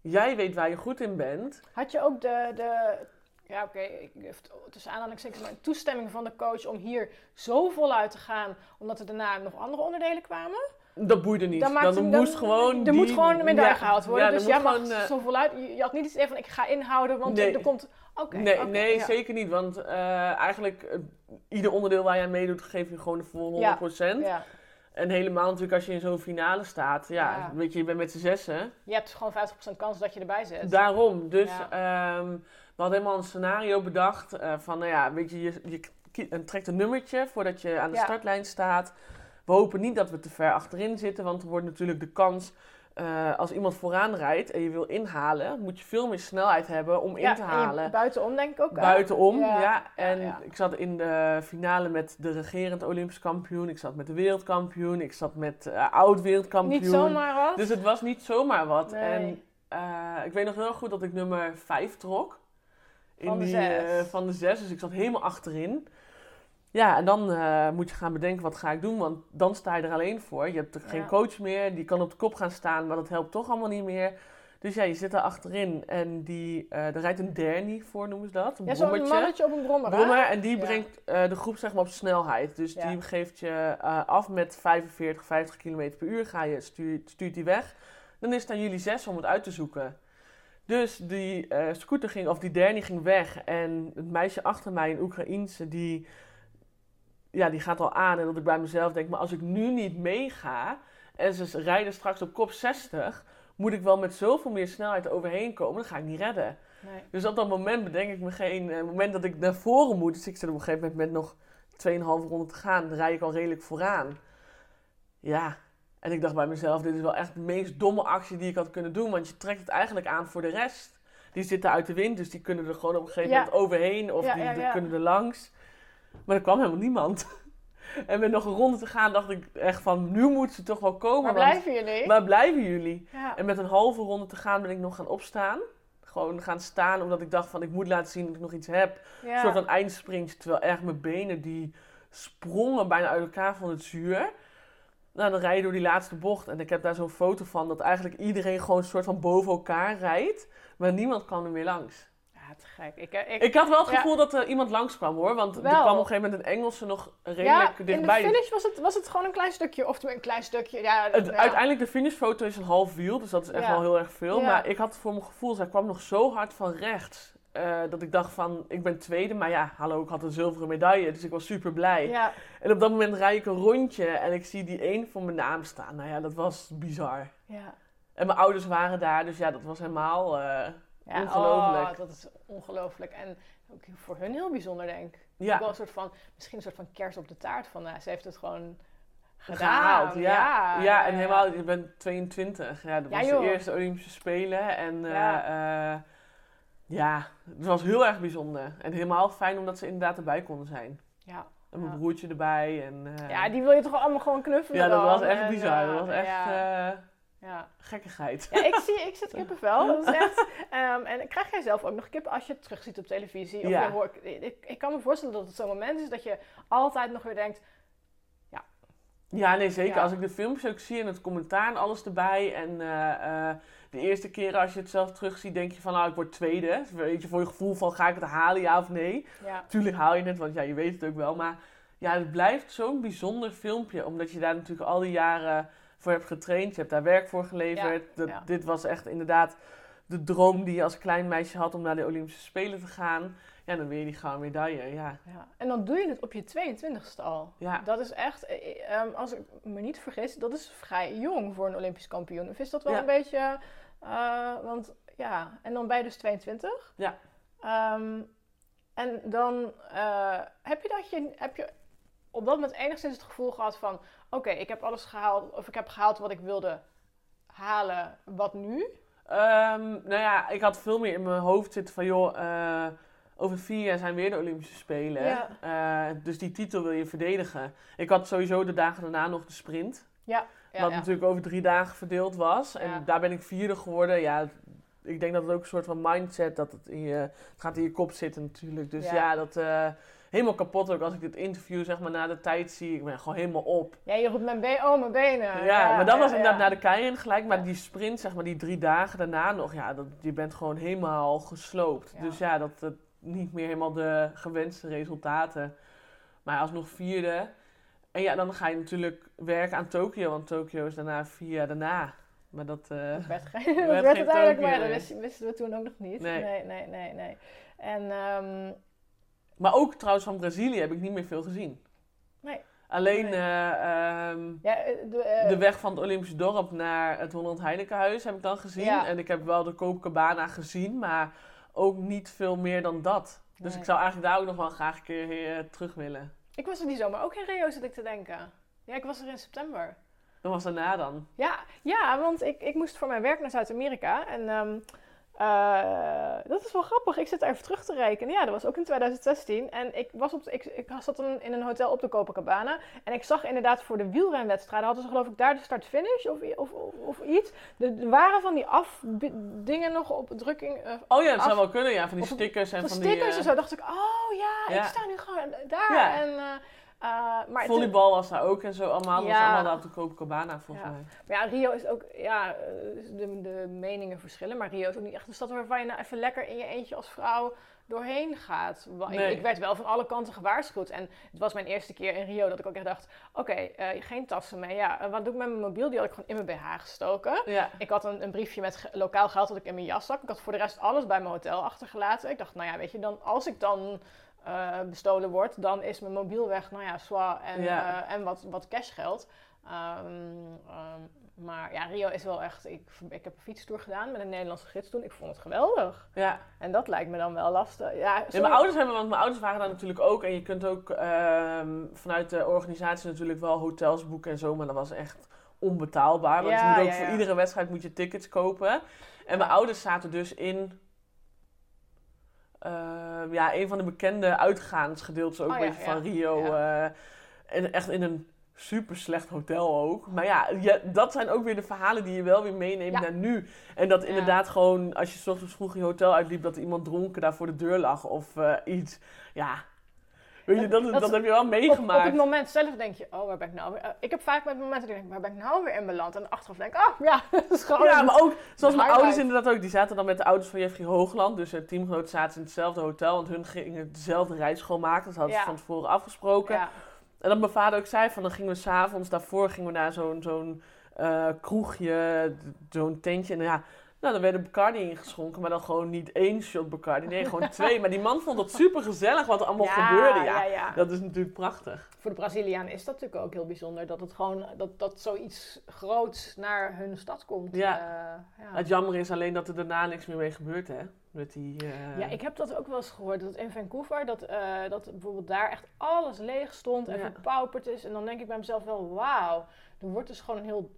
B: Jij weet waar je goed in bent.
A: Had je ook de, de ja oké, heeft tussen aanhalingstekens maar toestemming van de coach om hier zo voluit te gaan, omdat er daarna nog andere onderdelen kwamen?
B: Dat boeide niet.
A: Dan
B: Dan,
A: maakt
B: dan
A: hem- dan-
B: moest gewoon...
A: Er
B: die-
A: moet gewoon een medaille
B: ja,
A: gehaald worden.
B: ja,
A: dus jij mag
B: gewoon, eh,
A: zo voluit. Je je had niet iets van ik ga inhouden, want
B: Nee.
A: er komt. Oké.
B: nee, nee
A: ja.
B: zeker niet. Want eh, eigenlijk, eh, ieder onderdeel waar je aan meedoet, geef je gewoon de volle 100%.
A: Ja.
B: En helemaal natuurlijk als je in zo'n finale staat. Ja, weet je, je bent met z'n zessen.
A: Je hebt gewoon 50% kans dat je erbij zit.
B: Daarom. Dus ehm, we hadden helemaal een scenario bedacht. van, nou ja, weet je, je, je eh, trekt een nummertje voordat je aan de startlijn staat. We hopen niet dat we te ver achterin zitten. Want er wordt natuurlijk de kans... eh, als iemand vooraan rijdt en je wil inhalen, moet je veel meer snelheid hebben om
A: ja,
B: in te
A: en
B: halen.
A: buitenom denk ik ook.
B: Buitenom,
A: Ja,
B: ja. En
A: ja.
B: ik zat in de finale met de regerend Olympisch kampioen. Ik zat met de wereldkampioen. Ik zat met eh, oud wereldkampioen.
A: Niet zomaar wat.
B: Dus het was niet zomaar wat.
A: Nee.
B: En eh, ik weet nog heel goed dat ik nummer 5 trok. In
A: Van de
B: die,
A: zes.
B: eh, van de zes. Dus ik zat helemaal achterin. Ja, en dan eh, moet je gaan bedenken wat ga ik doen. Want dan sta je er alleen voor. Je hebt er geen coach meer. Die kan op de kop gaan staan. Maar dat helpt toch allemaal niet meer. Dus ja, je zit er achterin. En die, eh er rijdt een derny voor, noemen ze dat. Een
A: ja, zo'n mannetje op een brommer.
B: Brommer, en die
A: Ja.
B: brengt eh, de groep zeg maar op snelheid. Dus
A: Ja.
B: die geeft je af met 45, 50 km per uur. Ga je, stuurt, stuurt die weg. Dan is het aan jullie zes om het uit te zoeken. Dus die scooter ging, of die derny ging weg. En het meisje achter mij, een Oekraïense, die, ja, die gaat al aan. En dat ik bij mezelf denk, maar als ik nu niet meega... en ze rijden straks op kop 60... moet ik wel met zoveel meer snelheid overheen komen. Dat ga ik niet redden.
A: Nee.
B: Dus op dat moment bedenk ik me geen eh, moment dat ik naar voren moet. Dus ik zit op een gegeven moment met nog 2,5 ronden te gaan. Dan rijd ik al redelijk vooraan. Ja, en ik dacht bij mezelf, dit is wel echt de meest domme actie die ik had kunnen doen. Want je trekt het eigenlijk aan voor de rest. Die zitten uit de wind, dus die kunnen er gewoon op een gegeven
A: Ja.
B: moment overheen. Of
A: Ja,
B: die,
A: ja,
B: die
A: ja.
B: kunnen er langs. Maar er kwam helemaal niemand. en met nog een ronde te gaan dacht ik echt van, nu moeten ze toch wel komen.
A: Waar blijven jullie?
B: Waar blijven jullie?
A: Ja.
B: En met een halve ronde te gaan ben ik nog gaan opstaan. Gewoon gaan staan, omdat ik dacht van ik moet laten zien dat ik nog iets heb.
A: Ja.
B: Een soort van eindsprintje, terwijl echt mijn benen die sprongen bijna uit elkaar van het zuur. Nou, dan rij je door die laatste bocht en ik heb daar zo'n foto van dat eigenlijk iedereen gewoon een soort van boven elkaar rijdt. Maar niemand kan er meer langs.
A: Ja, te gek. Ik, ik,
B: Ik had wel het
A: Ja.
B: gevoel dat er iemand langskwam hoor, want er kwam op een gegeven moment een Engelse nog
A: ja,
B: redelijk
A: in de
B: dichtbij.
A: finish was het, was het gewoon een klein stukje. Of een klein stukje. Ja,
B: Het,
A: ja.
B: Uiteindelijk de finishfoto is een half wiel, dus dat is echt wel heel erg veel. Maar ik had voor mijn gevoel, zij kwam nog zo hard van rechts. eh, dat ik dacht van, ik ben tweede, maar ja, hallo, ik had een zilveren medaille, dus ik was super blij.
A: Ja,
B: En op dat moment rijd ik een rondje en ik zie die één voor mijn naam staan. Nou ja, dat was bizar.
A: ja.
B: En mijn ouders waren daar, dus ja, dat was helemaal... eh,
A: Ja,
B: Ongelooflijk.
A: Oh, dat is ongelooflijk. En ook voor hun heel bijzonder, denk ik.
B: ja,
A: Ook wel een soort van, misschien een soort van kers op de taart. Van, nou, ze heeft het gewoon gedaan.
B: gehaald. Ja, ja, en helemaal, je bent 22. Ja, dat
A: Ja,
B: was
A: joh.
B: de eerste Olympische Spelen. En
A: Ja.
B: ja. ja, het was heel erg bijzonder. En helemaal fijn omdat ze inderdaad erbij konden zijn.
A: Ja.
B: En mijn broertje erbij. En, eh,
A: ja, die wil je toch allemaal gewoon knuffelen
B: ja, dat
A: dan?
B: was echt bizar. Dat was echt
A: Ja, ja.
B: gekkigheid.
A: ja, ik zie, ik zit kippenvel. Dat is echt... ehm, en krijg jij zelf ook nog kippen als je het terugziet op televisie? Of
B: Ja.
A: je hoort, ik, ik, ik kan me voorstellen dat het zo'n moment is dat je altijd nog weer denkt...
B: Ja, nee, zeker.
A: Ja.
B: Als ik de filmpjes ook zie en het commentaar en alles erbij. En eh, eh, de eerste keer als je het zelf terugziet, denk je van, nou, ik word tweede. Weet je, voor je gevoel van, ga ik het halen, ja of nee?
A: Ja,
B: Tuurlijk haal je het, want ja, je weet het ook wel. Maar ja, het blijft zo'n bijzonder filmpje. Omdat je daar natuurlijk al die jaren voor hebt getraind. Je hebt daar werk voor geleverd.
A: Ja,
B: Dat. Dit was echt inderdaad de droom die je als klein meisje had om naar de Olympische Spelen te gaan. Ja, dan weer die gouden medaille, ja.
A: ja. En dan doe je het op je 22ste al.
B: Ja,
A: Dat is echt, eh, ehm, als ik me niet vergis, dat is vrij jong voor een Olympisch kampioen. Of is dat wel
B: Ja.
A: een beetje, eh, want ja, en dan ben je dus 22.
B: Ja.
A: Ehm, en dan eh, heb je dat je, heb je op dat moment enigszins het gevoel gehad van, oké, ik heb alles gehaald, of ik heb gehaald wat ik wilde halen, wat nu?
B: Ehm, nou ja, ik had veel meer in mijn hoofd zitten van, joh, eh, over vier jaar zijn weer de Olympische Spelen.
A: Ja.
B: Eh, dus die titel wil je verdedigen. Ik had sowieso de dagen daarna nog de sprint.
A: Ja,
B: wat
A: ja.
B: natuurlijk over drie dagen verdeeld was. En daar ben ik vierde geworden. Ja, ik denk dat het ook een soort van mindset, dat het, in je, het gaat in je kop zitten natuurlijk. Dus
A: Ja.
B: ja, dat eh, helemaal kapot ook als ik dit interview zeg maar na de tijd zie. Ik ben gewoon helemaal op.
A: Ja, je roept mijn, be oh, mijn benen.
B: Ja, maar dat was inderdaad
A: ja.
B: na de keirin gelijk. Maar die sprint, zeg maar die drie dagen daarna nog, ja, dat, je bent gewoon helemaal gesloopt. Dus ja, dat, dat niet meer helemaal de gewenste resultaten. Maar alsnog vierde. en ja, dan ga je natuurlijk werken aan Tokio, want Tokio is daarna vier jaar daarna. Maar dat... eh,
A: Dat werd, geen,
B: werd
A: dat
B: Tokio,
A: maar dat wisten, wisten we toen ook nog niet.
B: Nee.
A: nee, nee, nee. nee. En ehm,
B: Maar ook trouwens van Brazilië heb ik niet meer veel gezien.
A: Nee.
B: Alleen
A: Nee.
B: eh, ehm,
A: ja, eh, de, eh,
B: de weg van het Olympische dorp naar het Holland Heinekenhuis heb ik dan gezien.
A: Ja.
B: En ik heb wel de Copacabana gezien, maar ook niet veel meer dan dat. Dus
A: Nee.
B: ik zou eigenlijk daar ook nog wel graag een keer terug willen.
A: Ik was er die zomer ook in Rio, zit ik te denken. Ja, ik was er in september.
B: Dat was daarna dan.
A: Ja, ja want ik, ik moest voor mijn werk naar Zuid-Amerika. En ehm, eh, dat is wel grappig. Ik zit er even terug te rekenen. Ja, dat was ook in 2016. En ik, was op, ik, ik zat in een hotel op de Copacabana. En ik zag inderdaad voor de wielrenwedstrijden... hadden ze geloof ik daar de start-finish of, of, of, of iets. Er waren van die afdingen nog op drukking... eh,
B: Oh ja, dat
A: Af-
B: zou wel kunnen, ja. Van die stickers en
A: van
B: van,
A: stickers
B: die...
A: en zo. dacht ik, oh ja,
B: Ja.
A: ik sta nu gewoon daar.
B: Ja.
A: En, maar het-
B: Volleybal was daar ook en zo allemaal. Dat was
A: Ja.
B: allemaal daar op de Copacabana volgens
A: Ja.
B: mij.
A: Maar ja, Rio is ook, ja, eh, de, de meningen verschillen, maar Rio is ook niet echt een stad waar je nou even lekker in je eentje als vrouw doorheen gaat. Ik- werd wel van alle kanten gewaarschuwd. En het was mijn eerste keer in Rio dat ik ook echt dacht, oké, eh, geen tassen mee. Ja, wat doe ik met mijn mobiel? Die had ik gewoon in mijn BH gestoken.
B: Ja.
A: Ik had een, een briefje met ge- lokaal geld dat ik in mijn jas zak. Ik had voor de rest alles bij mijn hotel achtergelaten. Ik dacht, nou ja, weet je, dan, als ik dan eh, bestolen word, dan is mijn mobiel weg. Nou ja, zwaar en,
B: Ja.
A: eh, en wat, wat cashgeld. Ehm, ehm, maar ja, Rio is wel echt... Ik, ik heb een fietstour gedaan met een Nederlandse gids toen. Ik vond het geweldig.
B: ja.
A: En dat lijkt me dan wel lastig. Ja,
B: mijn ouders hebben, want mijn ouders waren daar natuurlijk ook. En je kunt ook ehm, vanuit de organisatie natuurlijk wel hotels boeken en zo. Maar dat was echt onbetaalbaar. Want
A: Ja,
B: je moet ook
A: ja,
B: voor iedere wedstrijd moet je tickets kopen. En mijn ouders zaten dus in... ehm, ja, een van de bekende uitgaansgedeeltes ook
A: Oh,
B: een
A: ja,
B: beetje
A: ja.
B: van Rio. eh, en echt in een super slecht hotel ook. Maar ja, ja, dat zijn ook weer de verhalen die je wel weer meeneemt
A: Ja.
B: naar nu. En dat
A: Ja.
B: inderdaad gewoon, als je 's ochtends vroeg je hotel uitliep, dat iemand dronken daar voor de deur lag of eh, iets. Ja, weet je, dat, dat,
A: Dat-
B: heb je wel
A: Op,
B: meegemaakt.
A: op het moment zelf denk je, oh, waar ben ik nou weer? eh, ik heb vaak met momenten dat ik denk, waar ben ik nou weer in beland? En achteraf denk ik, oh ja, dat is gewoon...
B: Ja, maar ook, zoals mijn ouders inderdaad ook, die zaten dan met de ouders van Jeffrey Hoogland. Dus het teamgenoot zaten in hetzelfde hotel, want hun gingen dezelfde reis schoonmaken. Dat hadden ze van tevoren afgesproken.
A: Ja.
B: En dat mijn vader ook zei, van dan gingen we s'avonds, daarvoor gingen we naar zo'n zo'n eh, kroegje, zo'n tentje. En ja, nou, dan werd een Bacardi ingeschonken, maar dan gewoon niet één shot Bacardi, nee, gewoon twee. Maar die man vond het super gezellig wat er allemaal
A: Ja,
B: gebeurde, ja.
A: ja, ja.
B: Dat is natuurlijk prachtig.
A: Voor de Brazilianen is dat natuurlijk ook heel bijzonder. Dat het gewoon, dat, dat zoiets groots naar hun stad komt.
B: Ja.
A: Eh, ja.
B: Het jammer is alleen dat er daarna niks meer mee gebeurt, hè. Met die... eh,
A: Ja, ik heb dat ook wel eens gehoord. Dat in Vancouver, dat, eh, dat bijvoorbeeld daar echt alles leeg stond en verpauperd is. En dan denk ik bij mezelf wel, wauw. Er wordt dus gewoon een heel,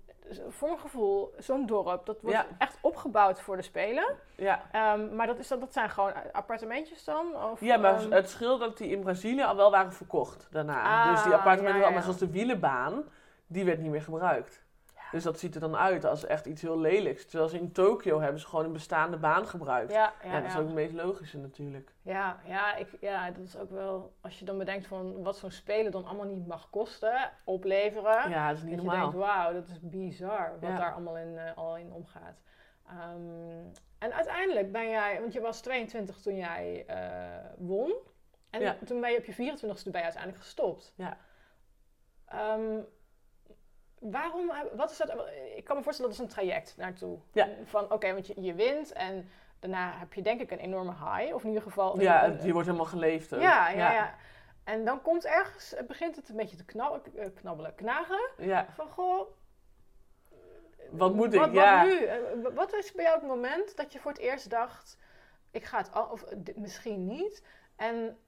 A: voor mijn gevoel, zo'n dorp. Dat wordt
B: Ja.
A: echt opgebouwd voor de Spelen.
B: Ja.
A: Ehm, maar dat, is, dat, dat zijn gewoon appartementjes dan? Of,
B: Ja, maar
A: ehm,
B: het scheelt dat die in Brazilië al wel waren verkocht daarna.
A: Ah,
B: dus die appartementen,
A: ja,
B: wel,
A: ja,
B: maar zoals de wielenbaan, die werd niet meer gebruikt. Dus dat ziet er dan uit als echt iets heel lelijks. Terwijl ze in Tokio hebben ze gewoon een bestaande baan gebruikt. Ja,
A: ja, ja,
B: dat is ook het meest logische natuurlijk.
A: Ja, ja, ik, ja, dat is ook wel... Als je dan bedenkt van wat zo'n spelen dan allemaal niet mag kosten, opleveren.
B: Ja, dat is niet
A: dat je denkt, wauw, dat is bizar wat daar allemaal in, eh, al in omgaat. Ehm, en uiteindelijk ben jij, want je was 22 toen jij eh, won. En toen ben je op je 24ste ben je uiteindelijk gestopt.
B: Ja.
A: Ehm, waarom, wat is dat? Ik kan me voorstellen dat is een traject naartoe.
B: Ja.
A: Van oké, want je, je wint en daarna heb je denk ik een enorme high. Of in ieder geval...
B: Ja,
A: een-
B: die wordt helemaal geleefd
A: ja, ja, ja. En dan komt ergens, eh, begint het een beetje te knab- eh, knabbelen, knagen.
B: Ja.
A: Van goh,
B: Wat moet ik?
A: wat,
B: ja.
A: wat nu? Eh, Wat is bij jou het moment dat je voor het eerst dacht, ik ga het al, of eh, misschien niet. En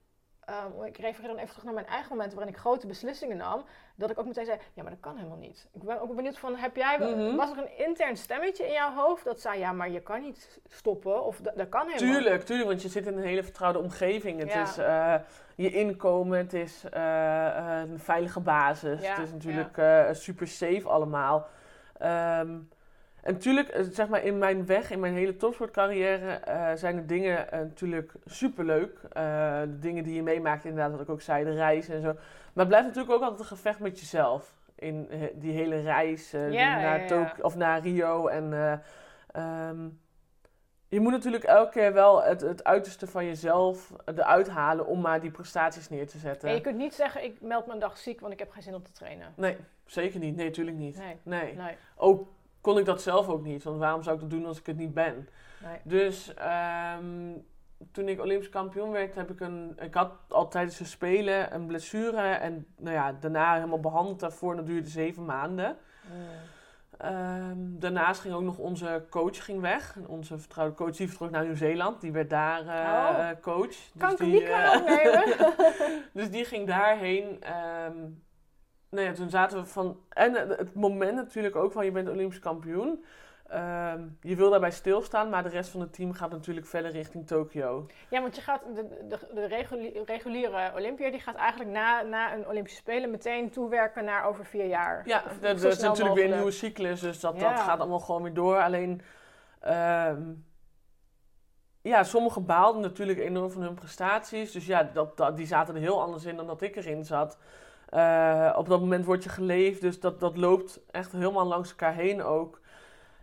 A: ehm, ik refereer dan even terug naar mijn eigen momenten waarin ik grote beslissingen nam. Dat ik ook meteen zei, ja, maar dat kan helemaal niet. Ik ben ook benieuwd van, heb jij,
B: Mhm.
A: was er een intern stemmetje in jouw hoofd dat zei, ja, maar je kan niet stoppen of dat, dat kan helemaal
B: Tuurlijk, tuurlijk, want je zit in een hele vertrouwde omgeving. Het
A: Ja.
B: is eh, je inkomen, het is eh, een veilige basis.
A: Ja,
B: Het is natuurlijk eh, super safe allemaal. Ehm, en natuurlijk, eh, zeg maar, in mijn weg, in mijn hele topsportcarrière, eh, zijn er dingen eh, natuurlijk superleuk. De dingen die je meemaakt, inderdaad, wat ik ook zei, de reis en zo. Maar het blijft natuurlijk ook altijd een gevecht met jezelf. In die hele reis
A: Ja,
B: naar,
A: ja,
B: of naar Rio en... eh, ehm, je moet natuurlijk elke keer wel het, het uiterste van jezelf eruit halen om maar die prestaties neer te zetten.
A: En je kunt niet zeggen, ik meld me een dag ziek, want ik heb geen zin om te trainen.
B: Nee, zeker niet. Nee, natuurlijk niet.
A: Nee.
B: Nee.
A: Nee.
B: Ook kon ik dat zelf ook niet, want waarom zou ik dat doen als ik het niet ben?
A: nee.
B: Dus ehm, toen ik Olympisch kampioen werd, heb ik een. Ik had al tijdens de Spelen een blessure. En nou ja, daarna helemaal behandeld daarvoor. En dat duurde zeven maanden.
A: Mm.
B: Ehm, daarnaast ging ook nog onze coach ging weg. Onze vertrouwde coach die vertrok naar Nieuw-Zeeland. Die werd daar eh,
A: Oh.
B: eh, coach.
A: Kan ik
B: die, eh,
A: opnemen?
B: dus die ging daarheen. Ehm nou ja, toen zaten we van. En het moment natuurlijk ook van je bent Olympisch kampioen. Ehm, je wil daarbij stilstaan, maar de rest van het team gaat natuurlijk verder richting Tokio.
A: Ja, want je gaat de, de, de reguli- reguliere Olympiër die gaat eigenlijk na, na een Olympische Spelen meteen toewerken naar over vier jaar.
B: Ja,
A: Of
B: dat, is natuurlijk weer een nieuwe cyclus, dus dat,
A: Ja.
B: dat gaat allemaal gewoon weer door. Alleen, ehm, ja, sommigen baalden natuurlijk enorm van hun prestaties. Dus ja, dat, dat, die zaten er heel anders in dan dat ik erin zat. Eh, op dat moment word je geleefd, dus dat, dat loopt echt helemaal langs elkaar heen ook.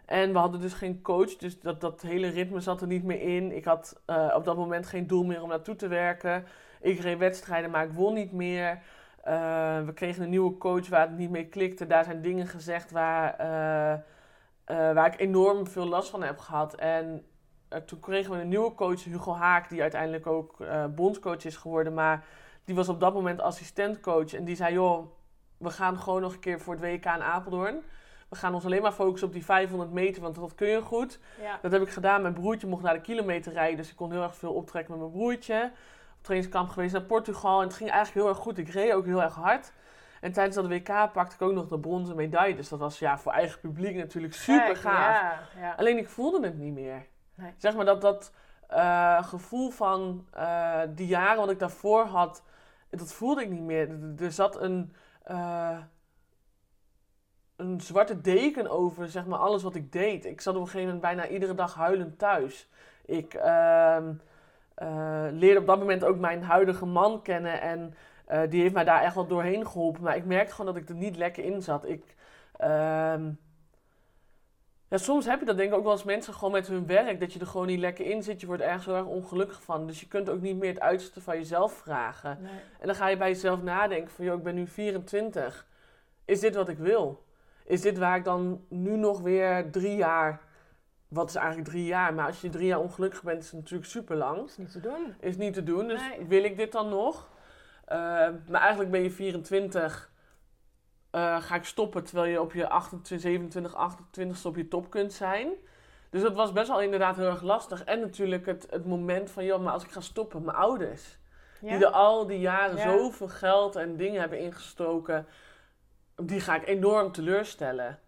B: En we hadden dus geen coach, dus dat, dat hele ritme zat er niet meer in. Ik had eh, op dat moment geen doel meer om naartoe te werken. Ik reed wedstrijden, maar ik won niet meer. Eh, we kregen een nieuwe coach waar het niet mee klikte. Daar zijn dingen gezegd waar, waar ik enorm veel last van heb gehad. En toen kregen we een nieuwe coach, Hugo Haak, die uiteindelijk ook bondscoach is geworden. Maar die was op dat moment assistentcoach. En die zei, joh, we gaan gewoon nog een keer voor het WK in Apeldoorn. We gaan ons alleen maar focussen op die 500 meter, want dat kun je goed.
A: Ja.
B: Dat heb ik gedaan. Mijn broertje mocht naar de kilometer rijden, dus ik kon heel erg veel optrekken met mijn broertje. Op trainingskamp geweest naar Portugal en het ging eigenlijk heel erg goed. Ik reed ook heel erg hard. En tijdens dat WK pakte ik ook nog de bronzen medaille. Dus dat was ja, voor eigen publiek natuurlijk super
A: Kijk,
B: gaaf.
A: Ja, ja.
B: Alleen ik voelde het niet meer.
A: Nee.
B: Zeg maar dat, dat eh, gevoel van eh, die jaren wat ik daarvoor had, dat voelde ik niet meer. Er, zat een, eh, een zwarte deken over zeg maar, alles wat ik deed. Ik zat op een gegeven moment bijna iedere dag huilend thuis. Ik ehm, eh, leerde op dat moment ook mijn huidige man kennen en eh, die heeft mij daar echt wel doorheen geholpen. Maar ik merkte gewoon dat ik er niet lekker in zat. Ik, ehm, ja, soms heb je dat denk ik ook wel als mensen gewoon met hun werk, dat je er gewoon niet lekker in zit. Je wordt ergens heel erg ongelukkig van. Dus je kunt ook niet meer het uiterste van jezelf vragen.
A: Nee.
B: En dan ga je bij jezelf nadenken van, joh, ik ben nu 24. Is dit wat ik wil? Is dit waar ik dan nu nog weer drie jaar... Wat is eigenlijk drie jaar? Maar als je drie jaar ongelukkig bent, is het natuurlijk super lang.
A: Is niet te doen.
B: Is niet te doen, dus
A: Nee.
B: wil ik dit dan nog? Eh, maar eigenlijk ben je 24, eh, ga ik stoppen terwijl je op je 28, 27, 28 op je top kunt zijn. Dus dat was best wel inderdaad heel erg lastig. En natuurlijk het, het moment van, joh, maar als ik ga stoppen, mijn ouders.
A: Ja?
B: Die er al die jaren
A: Ja.
B: zoveel geld en dingen hebben ingestoken, die ga ik enorm teleurstellen.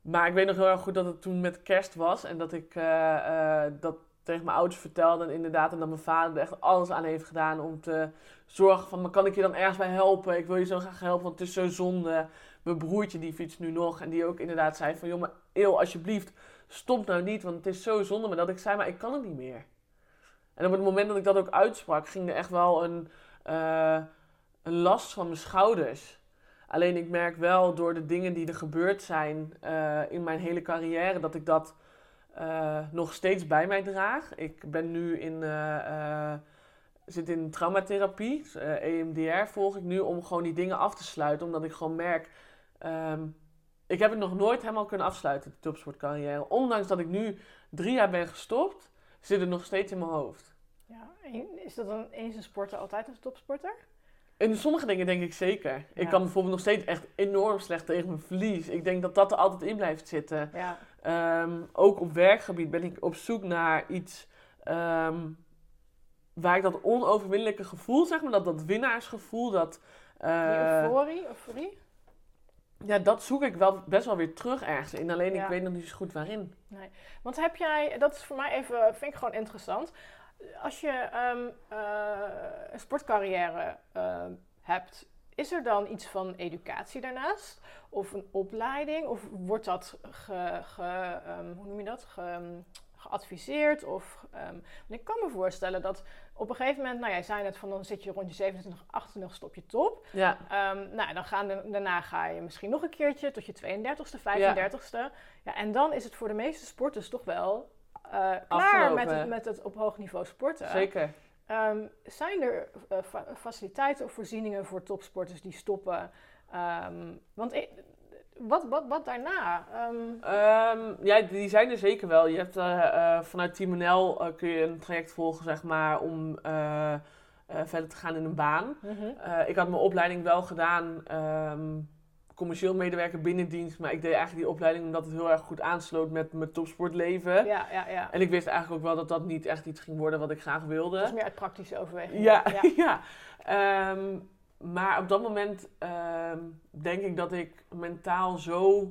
B: Maar ik weet nog heel erg goed dat het toen met kerst was en dat ik eh, eh, dat tegen mijn ouders vertelde. En inderdaad, en dat mijn vader er echt alles aan heeft gedaan om te zorgen van, kan ik je dan ergens bij helpen? Ik wil je zo graag helpen, want het is zo zonde. Mijn broertje die fietst nu nog en die ook inderdaad zei van, joh, maar eeuw, alsjeblieft, stop nou niet, want het is zo zonde. Maar dat ik zei, maar ik kan het niet meer. En op het moment dat ik dat ook uitsprak, ging er echt wel een, eh, een last van mijn schouders. Alleen ik merk wel door de dingen die er gebeurd zijn eh, in mijn hele carrière, dat ik dat nog steeds bij mij draag. Ik ben nu in, eh, eh, zit in traumatherapie, dus, eh, EMDR volg ik nu, om gewoon die dingen af te sluiten. Omdat ik gewoon merk, ehm, ik heb het nog nooit helemaal kunnen afsluiten, de topsportcarrière. Ondanks dat ik nu drie jaar ben gestopt, zit het nog steeds in mijn hoofd.
A: Ja. Is dat dan eens een sporter altijd een topsporter?
B: In sommige dingen denk ik zeker. Ik kan bijvoorbeeld nog steeds echt enorm slecht tegen mijn verlies. Ik denk dat dat er altijd in blijft zitten.
A: Ja.
B: Ehm, ook op werkgebied ben ik op zoek naar iets ehm, waar ik dat onoverwinnelijke gevoel, zeg maar, dat, dat winnaarsgevoel, dat,
A: Die euforie, euforie?
B: ja, dat zoek ik wel best wel weer terug ergens in. Alleen
A: Ja.
B: ik weet nog niet zo goed waarin.
A: Want heb jij, dat is voor mij even, vind ik gewoon interessant. Als je ehm, eh, een sportcarrière ehm, hebt, is er dan iets van educatie daarnaast? Of een opleiding? Of wordt dat ge, ge- ehm, hoe noem je dat? Ge- geadviseerd? Of, ik kan me voorstellen dat op een gegeven moment, nou jij zei net van dan zit je rond je 27, 28 stop je top.
B: Ja,
A: nou, dan gaan de- daarna ga je misschien nog een keertje tot je 32ste, 35ste. Ja. en dan is het voor de meeste sporters toch wel klaar
B: Afgelopen.
A: met het, met het op hoog niveau sporten.
B: Zeker.
A: Ehm, zijn er eh, fa- faciliteiten of voorzieningen voor topsporters die stoppen? Ehm, want ik- wat, wat, wat daarna? Ehm,
B: ja, die zijn er zeker wel. Je hebt eh, eh, vanuit Team NL eh, kun je een traject volgen, zeg maar, om eh, eh, verder te gaan in een baan.
A: mhm.
B: Eh, ik had mijn opleiding wel gedaan, commercieel medewerker binnendienst, maar ik deed eigenlijk die opleiding omdat het heel erg goed aansloot met mijn topsportleven.
A: Ja, ja, ja.
B: En ik wist eigenlijk ook wel dat dat niet echt iets ging worden wat ik graag wilde.
A: Dat is meer uit praktische overweging.
B: Ja,
A: ja.
B: ja. Ehm, maar op dat moment ehm, denk ik dat ik mentaal zo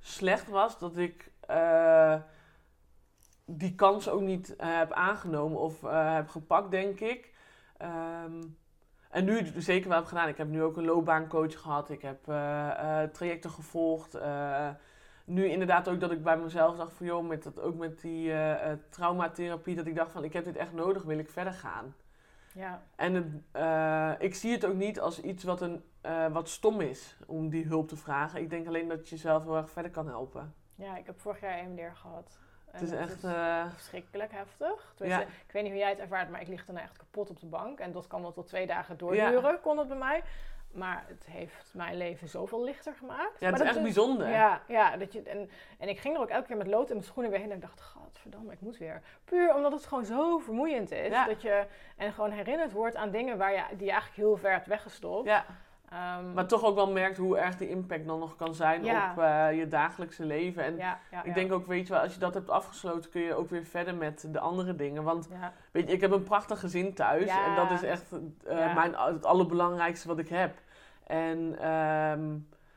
B: slecht was dat ik eh, die kans ook niet eh, heb aangenomen of eh, heb gepakt, denk ik. Ehm, en nu zeker wel heb gedaan. Ik heb nu ook een loopbaancoach gehad. Ik heb eh, eh, trajecten gevolgd. eh, nu inderdaad ook dat ik bij mezelf dacht van joh, met dat, ook met die traumatherapie, dat ik dacht van ik heb dit echt nodig, wil ik verder gaan.
A: Ja.
B: En het, ik zie het ook niet als iets wat, een, wat stom is om die hulp te vragen. Ik denk alleen dat je jezelf heel erg verder kan helpen.
A: Ja, ik heb vorig jaar EMDR gehad. En
B: Het is echt. eh,
A: verschrikkelijk heftig. Ik weet niet hoe jij het ervaart, maar ik lig daarna echt kapot op de bank. En dat kan wel tot twee dagen doorduren, kon het bij mij. Maar het heeft mijn leven zoveel lichter gemaakt.
B: ja, het
A: Maar
B: is echt bijzonder.
A: Ja, ja dat je, en, en ik ging er ook elke keer met lood in mijn schoenen weer heen. En ik dacht, godverdamme, ik moet weer. Puur omdat het gewoon zo vermoeiend is.
B: Ja.
A: Dat je, en gewoon herinnerd wordt aan dingen waar je, die je eigenlijk heel ver hebt weggestopt.
B: Ja,
A: Ehm,
B: maar toch ook wel merkt hoe erg die impact dan nog kan zijn
A: Ja.
B: op eh, je dagelijkse leven. En
A: ja, ja,
B: ik denk ook, weet je wel, als je dat hebt afgesloten, kun je ook weer verder met de andere dingen. Want weet je, ik heb een prachtig gezin thuis. En dat is echt eh, mijn, het allerbelangrijkste wat ik heb. En ehm,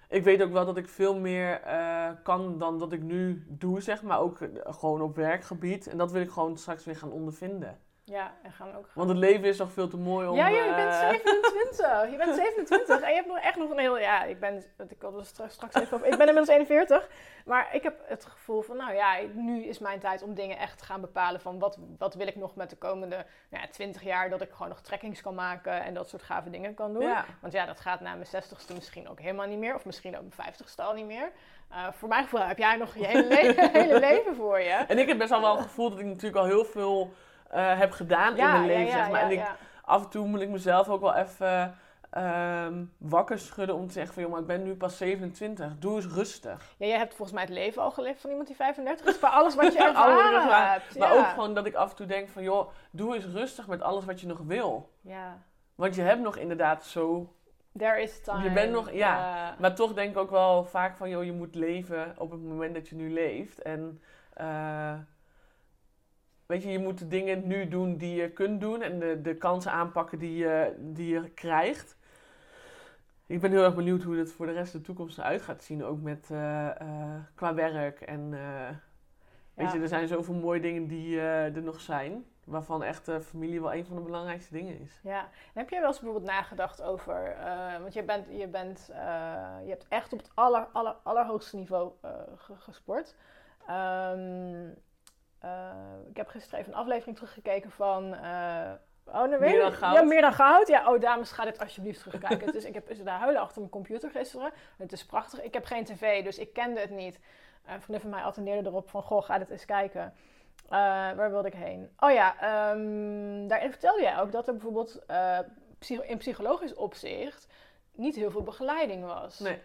B: ik weet ook wel dat ik veel meer eh, kan dan dat ik nu doe, zeg maar. Ook gewoon op werkgebied. En dat wil ik gewoon straks weer gaan ondervinden.
A: Ja, en gaan ook
B: Want het leven is nog veel te mooi om...
A: Ja, ja, je bent
B: eh,
A: 27. Je bent 27 en je hebt nog echt nog een heel... Ja, ik ben... Ik had straks, straks even over... Ik ben inmiddels 41. Maar ik heb het gevoel van, nou ja, nu is mijn tijd om dingen echt te gaan bepalen van wat, wat wil ik nog met de komende nou ja, 20 jaar, dat ik gewoon nog trekkings kan maken en dat soort gave dingen kan doen.
B: Ja.
A: Want ja, dat gaat na mijn 60ste misschien ook helemaal niet meer, of misschien ook mijn 50ste al niet meer. Eh, voor mijn gevoel heb jij nog je hele, le- hele leven voor je.
B: En ik heb best wel wel het gevoel dat ik natuurlijk al heel veel eh, heb gedaan in mijn leven, zeg maar. en ik, af en toe moet ik mezelf ook wel even ehm, wakker schudden om te zeggen van... joh, maar ik ben nu pas 27, doe eens rustig.
A: Ja, jij hebt volgens mij het leven al geleefd van iemand die 35 is, voor alles wat je ervaren hebt.
B: Maar
A: ja.
B: ook gewoon dat ik af en toe denk van... joh, doe eens rustig met alles wat je nog wil.
A: Ja,
B: Want je hebt nog inderdaad zo...
A: there is time.
B: Je bent nog- ja. Maar toch denk ik ook wel vaak van... joh, je moet leven op het moment dat je nu leeft. En... eh, Weet je, je moet de dingen nu doen die je kunt doen en de, de kansen aanpakken die je, die je krijgt. Ik ben heel erg benieuwd hoe het voor de rest van de toekomst eruit gaat zien, ook met, eh, eh, qua werk. En eh, weet
A: Ja.
B: je, er zijn zoveel mooie dingen die er nog zijn, waarvan echt familie wel een van de belangrijkste dingen is.
A: Ja, en heb jij wel eens bijvoorbeeld nagedacht over, want je, bent, je, bent, je hebt echt op het aller, aller, allerhoogste niveau ge- gesport. Ehm, eh, ik heb gisteren even een aflevering teruggekeken van... eh, oh, weet
B: Meer dan goud?
A: Ja, meer dan goud. Ja, oh dames, ga dit alsjeblieft terugkijken. dus ik heb zitten daar huilen achter mijn computer gisteren. Het is prachtig. Ik heb geen tv, dus ik kende het niet. Een vriendin van mij attendeerde erop van, goh, ga dit eens kijken. Eh, waar wilde ik heen? Oh ja, ehm, daarin vertelde jij ook dat er bijvoorbeeld in psychologisch opzicht niet heel veel begeleiding was.
B: Nee.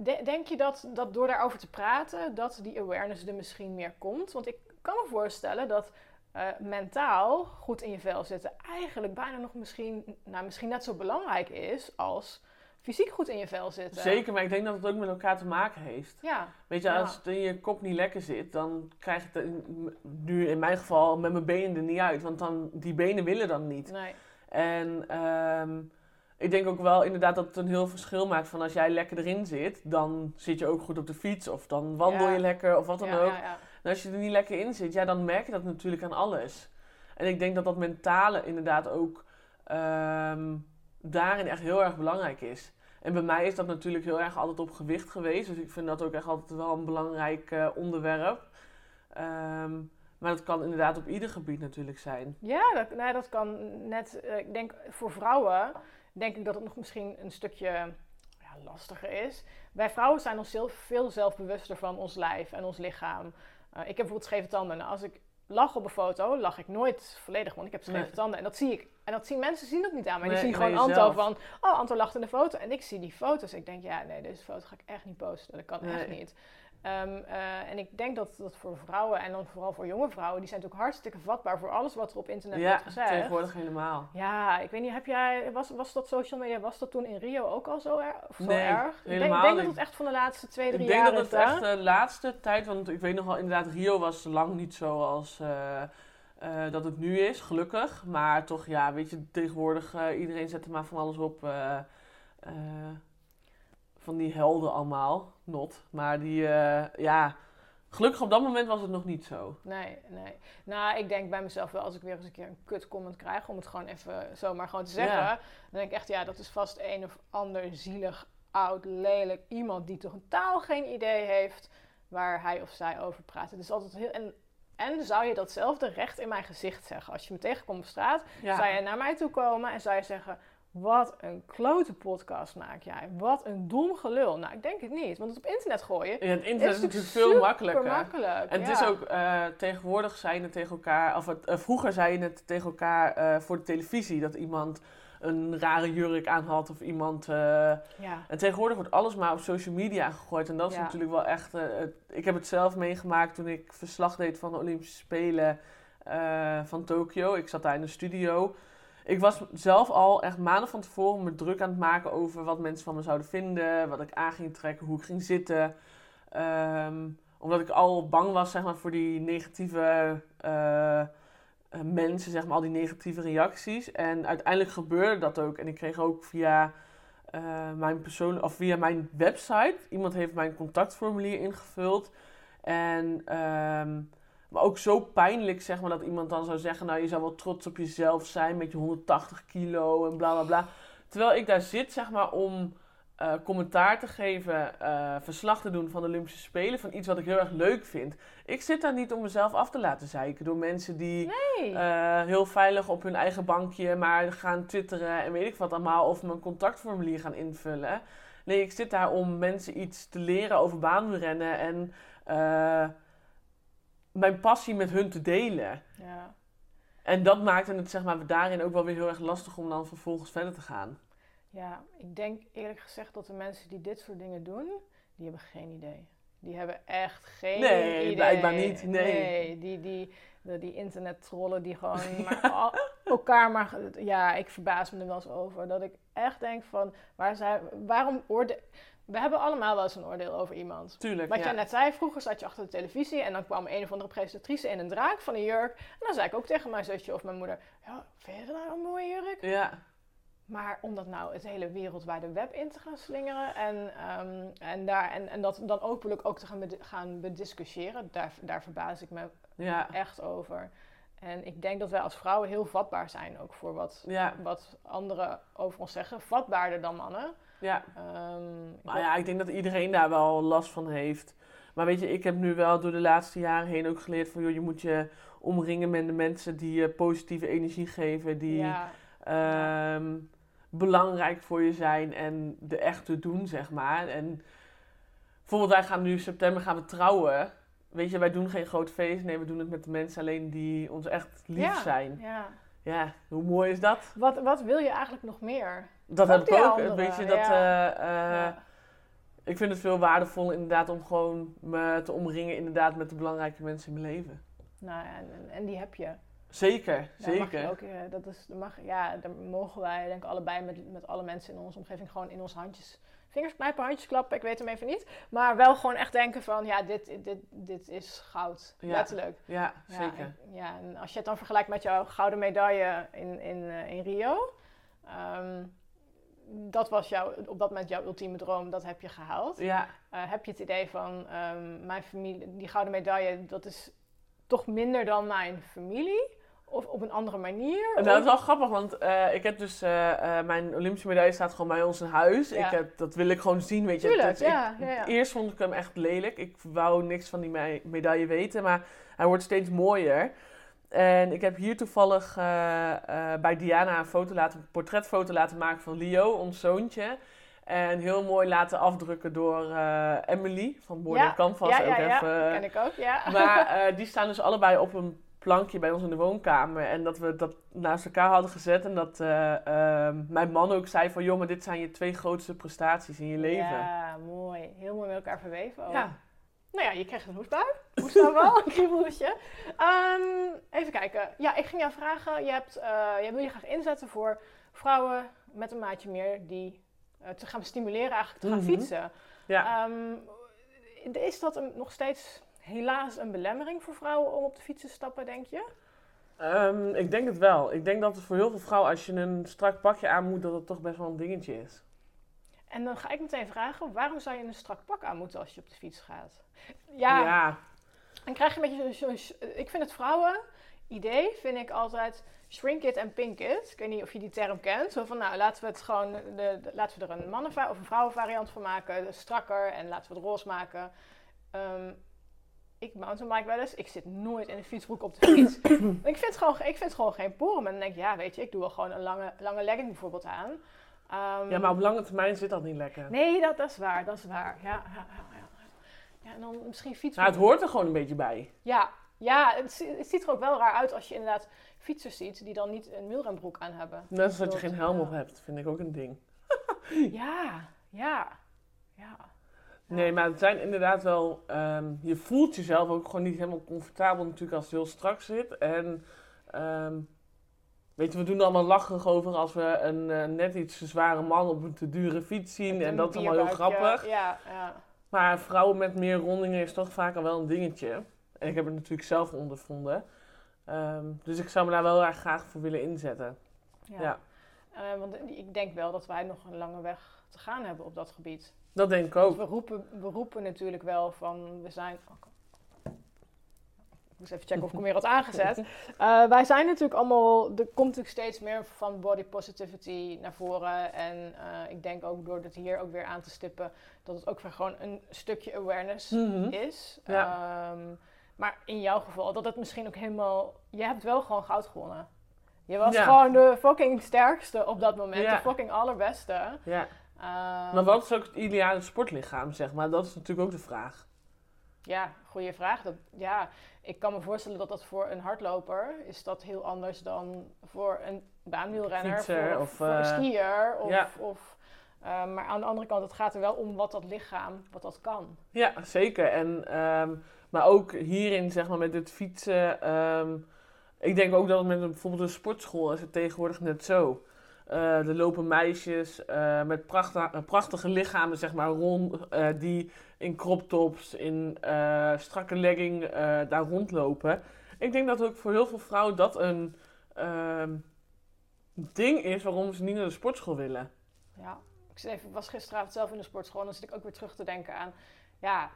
A: De- denk je dat, dat door daarover te praten, dat die awareness er misschien meer komt? Want ik kan me voorstellen dat eh, mentaal goed in je vel zitten eigenlijk bijna nog misschien, nou, misschien net zo belangrijk is als fysiek goed in je vel zitten.
B: Zeker, maar ik denk dat het ook met elkaar te maken heeft.
A: Ja,
B: Weet je,
A: Ja.
B: als het in je kop niet lekker zit, dan krijg ik het nu in mijn geval met mijn benen er niet uit. Want dan, die benen willen dan niet.
A: nee.
B: En ehm, ik denk ook wel inderdaad dat het een heel verschil maakt van als jij lekker erin zit, dan zit je ook goed op de fiets of dan wandel
A: Ja.
B: je lekker of wat dan
A: ja,
B: ook.
A: ja, ja.
B: En als je er niet lekker in zit, ja, dan merk je dat natuurlijk aan alles. En ik denk dat dat mentale inderdaad ook ehm, daarin echt heel erg belangrijk is. En bij mij is dat natuurlijk heel erg altijd op gewicht geweest. Dus ik vind dat ook echt altijd wel een belangrijk eh, onderwerp. Ehm, maar dat kan inderdaad op ieder gebied natuurlijk zijn.
A: Ja, dat, nou, dat kan net. eh, ik denk voor vrouwen denk ik dat het nog misschien een stukje ja, lastiger is. Wij vrouwen zijn ons zelf, veel zelfbewuster van ons lijf en ons lichaam. ik heb bijvoorbeeld scheve tanden. Nou, als ik lach op een foto, lach ik nooit volledig, want ik heb scheve
B: Nee.
A: tanden. En dat zie ik. En dat zien mensen zien dat niet aan mij. Die zien gewoon Anto van, oh, Anto lacht in de foto. En ik zie die foto's. Ik denk, ja, nee, deze foto ga ik echt niet posten. Dat kan echt niet. Ehm, eh, en ik denk dat dat voor vrouwen, en dan vooral voor jonge vrouwen, die zijn natuurlijk hartstikke vatbaar voor alles wat er op internet
B: Ja,
A: wordt gezegd.
B: tegenwoordig helemaal.
A: Ja, ik weet niet, heb jij, was, was dat social media, was dat toen in Rio ook al zo, er, of zo
B: Nee,
A: erg?
B: Helemaal
A: ik denk dat het echt van de laatste twee, drie
B: Ik denk
A: jaar
B: dat het echt de laatste tijd, want ik weet nog wel, inderdaad, Rio was lang niet zoals eh, eh, dat het nu is, gelukkig. Maar toch, ja, weet je, tegenwoordig, iedereen zet er maar van alles op. van die helden allemaal, not. Maar die, eh, ja, gelukkig op dat moment was het nog niet zo.
A: Nee, nee. Nou, ik denk bij mezelf wel, als ik weer eens een keer een kut comment krijg, om het gewoon even zomaar gewoon te zeggen,
B: Ja.
A: dan denk ik echt, ja, dat is vast een of ander zielig, oud, lelijk iemand die toch totaal geen idee heeft waar hij of zij over praat. Het is altijd heel... En, en zou je datzelfde recht in mijn gezicht zeggen? Als je me tegenkomt op straat,
B: Ja,
A: zou je naar mij toe komen en zou je zeggen... Wat een klote podcast maak jij. Wat een dom gelul. Nou, ik denk het niet. Want het op internet gooien
B: Ja, het internet is natuurlijk veel makkelijker.
A: makkelijk.
B: En het is ook, eh, tegenwoordig zei je het tegen elkaar, of het, eh, vroeger zei je het tegen elkaar eh, voor de televisie, dat iemand een rare jurk aan had of iemand...
A: Ja,
B: en tegenwoordig wordt alles maar op social media gegooid en dat is natuurlijk wel echt... het- ik heb het zelf meegemaakt toen ik verslag deed van de Olympische Spelen van Tokio. Ik zat daar in de studio. Ik was zelf al echt maanden van tevoren me druk aan het maken over wat mensen van me zouden vinden, wat ik aan ging trekken, hoe ik ging zitten. Ehm, omdat ik al bang was zeg maar, voor die negatieve eh, eh, mensen, zeg maar, al die negatieve reacties. En uiteindelijk gebeurde dat ook. En ik kreeg ook via, eh, mijn, persoon of via mijn website, iemand heeft mijn contactformulier ingevuld. En ehm, maar ook zo pijnlijk, zeg maar, dat iemand dan zou zeggen: Nou, je zou wel trots op jezelf zijn met je 180 kilo en bla bla bla. Terwijl ik daar zit, zeg maar, om eh, commentaar te geven, eh, verslag te doen van de Olympische Spelen, van iets wat ik heel erg leuk vind. Ik zit daar niet om mezelf af te laten zeiken door mensen die
A: nee.
B: eh, heel veilig op hun eigen bankje maar gaan twitteren en weet ik wat allemaal, of mijn contactformulier gaan invullen. Nee, ik zit daar om mensen iets te leren over baanrennen en mijn passie met hun te delen.
A: ja.
B: En dat maakte het zeg maar, daarin ook wel weer heel erg lastig om dan vervolgens verder te gaan.
A: ja, ik denk eerlijk gezegd dat de mensen die dit soort dingen doen, die hebben geen idee. Die hebben echt geen
B: Nee,
A: idee.
B: blijkbaar niet, nee.
A: die, die, die, die internettrollen die gewoon maar al- elkaar maar... Ja, ik verbaas me er wel eens over. Dat ik echt denk van, waar zij, waarom oordeel... We hebben allemaal wel eens een oordeel over iemand.
B: Tuurlijk,
A: Wat
B: ja.
A: jij net zei, vroeger zat je achter de televisie en dan kwam een of andere presentatrice in een draak van een jurk. En dan zei ik ook tegen mijn zusje of mijn moeder, ja, vind je dat nou een mooie jurk?
B: Ja,
A: Maar om dat nou het hele wereldwijde web in te gaan slingeren en, ehm, en, daar, en, en dat dan openlijk ook te gaan, gaan bediscussiëren, daar, daar verbaas ik me
B: ja,
A: echt over. En ik denk dat wij als vrouwen heel vatbaar zijn ook voor wat,
B: ja,
A: wat anderen over ons zeggen. Vatbaarder dan mannen.
B: Ja.
A: Ik
B: Maar ja, ik denk dat iedereen daar wel last van heeft. Maar weet je, ik heb nu wel door de laatste jaren heen ook geleerd van... joh, je moet je omringen met de mensen die je positieve energie geven. Die
A: ja,
B: ehm, belangrijk voor je zijn en de echte doen, zeg maar. En bijvoorbeeld wij gaan nu in september gaan we trouwen. Weet je, wij doen geen groot feest. Nee, we doen het met de mensen alleen die ons echt lief
A: Ja.
B: zijn.
A: ja.
B: Ja, hoe mooi is dat?
A: Wat, wat wil je eigenlijk nog meer?
B: Dat
A: Ook
B: heb ik ook.
A: anderen,
B: Weet je, dat...
A: ja.
B: eh, eh. Ik vind het veel waardevol inderdaad om gewoon me te omringen inderdaad met de belangrijke mensen in mijn leven.
A: Nou ja, en, die heb je.
B: Zeker,
A: Daar mag
B: zeker.
A: ook, eh, dat is, mag, ja, daar mogen wij denk ik allebei met, met alle mensen in onze omgeving gewoon in onze handjes, vingers knijpen, handjes klappen, ik weet hem even niet. Maar wel gewoon echt denken van, ja, dit, dit, dit is goud,
B: Ja.
A: letterlijk.
B: Ja,
A: Ja,
B: zeker.
A: en- ja, en als je het dan vergelijkt met jouw gouden medaille in, in, in Rio, ehm, dat was jouw, op dat moment jouw ultieme droom, dat heb je gehaald.
B: Ja,
A: Eh, heb je het idee van ehm, mijn familie, die gouden medaille, dat is toch minder dan mijn familie? Of op een andere manier?
B: en dat is wel grappig, want eh, ik heb dus, eh, mijn Olympische medaille staat gewoon bij ons in huis.
A: Ja.
B: Ik heb, dat wil ik gewoon zien, weet je.
A: Tuurlijk, ja,
B: ik-
A: ja.
B: Eerst vond ik hem echt lelijk. Ik wou niks van die me- medaille weten, maar hij wordt steeds mooier. En ik heb hier toevallig eh, eh, bij Diana een, foto laten, een portretfoto laten maken van Leo, ons zoontje. En heel mooi laten afdrukken door eh, Emily van Board
A: Ja,
B: Canvas.
A: ja,
B: ook
A: ja, ja.
B: even,
A: ken ik ook, ja.
B: Maar die staan dus allebei op een plankje bij ons in de woonkamer. En dat we dat naast elkaar hadden gezet. En dat eh, ehm, mijn man ook zei van... joh, maar dit zijn je twee grootste prestaties in je leven.
A: Ja, mooi. Heel mooi met elkaar verweven ook.
B: Ja.
A: Nou ja, je kreeg een hoestbui. Hoest dan wel, een kriebeltje. Ehm, even kijken. Ja, ik ging jou vragen. Je, hebt, eh, jij wil je graag inzetten voor vrouwen met een maatje meer... die eh, te gaan stimuleren eigenlijk te gaan
B: Mhm.
A: fietsen.
B: Ja.
A: Ehm, is dat een, nog steeds helaas een belemmering voor vrouwen om op de fiets te stappen, denk je?
B: Ehm, ik denk het wel. Ik denk dat het voor heel veel vrouwen, als je een strak pakje aan moet, dat het toch best wel een dingetje is.
A: En dan ga ik meteen vragen, waarom zou je een strak pak aan moeten als je op de fiets gaat? Ja,
B: ja.
A: dan krijg je een beetje zo'n... zo- ik vind het vrouwen idee, vind ik altijd shrink it en pink it. Ik weet niet of je die term kent. Zo van, nou, laten we het gewoon... De, de- laten we er een mannen- of een vrouwenvariant van maken. Strakker en laten we het roze maken. Ehm, ik mountainbike wel eens. Ik zit nooit in een fietsbroek op de fiets. ik, vind het gewoon, ik vind het gewoon geen porum. En dan denk ik, ja, weet je, ik doe wel gewoon een lange, lange legging bijvoorbeeld aan. Ehm,
B: ja, maar op lange termijn zit dat niet lekker.
A: Nee, dat, dat is waar, dat is waar. Ja, ja, ja, ja. en dan misschien fietsen.
B: Nou, het hoort er gewoon een beetje bij.
A: Ja, ja het, zi- het ziet er ook wel raar uit als je inderdaad fietsers ziet die dan niet een wielrenbroek aan hebben.
B: Net als dat je geen helm op hebt, vind ik ook een ding.
A: Ja, ja, ja.
B: Nee, maar het zijn inderdaad wel... ehm, je voelt jezelf ook gewoon niet helemaal comfortabel natuurlijk als het heel strak zit. En ehm, weet je, we doen er allemaal lacherig over als we een eh, net iets zware man op een te dure fiets zien. En dat is allemaal heel grappig.
A: Ja, ja.
B: Maar vrouwen met meer rondingen is toch vaak al wel een dingetje. En ik heb het natuurlijk zelf ondervonden. Ehm, dus ik zou me daar wel erg graag voor willen inzetten.
A: ja.
B: Ja.
A: Eh, want ik denk wel dat wij nog een lange weg te gaan hebben op dat gebied.
B: Dat denk ik
A: Want
B: ook.
A: we roepen, we roepen natuurlijk wel van, we zijn... oh, Ik moest even checken of ik hem weer had aangezet. Eh, wij zijn natuurlijk allemaal, er komt natuurlijk steeds meer van body positivity naar voren. En eh, ik denk ook door het hier ook weer aan te stippen, dat het ook weer gewoon een stukje awareness
B: Mhm.
A: is.
B: Ja.
A: Ehm, maar in jouw geval, dat het misschien ook helemaal, je hebt wel gewoon goud gewonnen. Je was
B: Ja.
A: gewoon de fucking sterkste op dat moment,
B: Ja.
A: de fucking allerbeste.
B: Ja.
A: Ehm,
B: Maar wat is ook het ideale sportlichaam, zeg maar? Dat is natuurlijk ook de vraag.
A: Ja, goede vraag. Dat, ja, ik kan me voorstellen dat dat voor een hardloper is dat heel anders dan voor een baanwielrenner,
B: Fietser
A: voor,
B: of,
A: voor een
B: eh,
A: skier. Of,
B: ja.
A: of, eh, maar aan de andere kant, het gaat er wel om wat dat lichaam, wat dat kan.
B: Ja, zeker. En, ehm, maar ook hierin, zeg maar, met het fietsen. ehm, ik denk ook dat het met een, bijvoorbeeld een sportschool is het tegenwoordig net zo. Eh, er lopen meisjes eh, met prachtige, prachtige lichamen, zeg maar, rond, eh, die in crop tops, in eh, strakke legging eh, daar rondlopen. Ik denk dat ook voor heel veel vrouwen dat een ehm, ding is waarom ze niet naar de sportschool willen.
A: Ja, ik even, was gisteravond zelf in de sportschool en dan zit ik ook weer terug te denken aan, ja,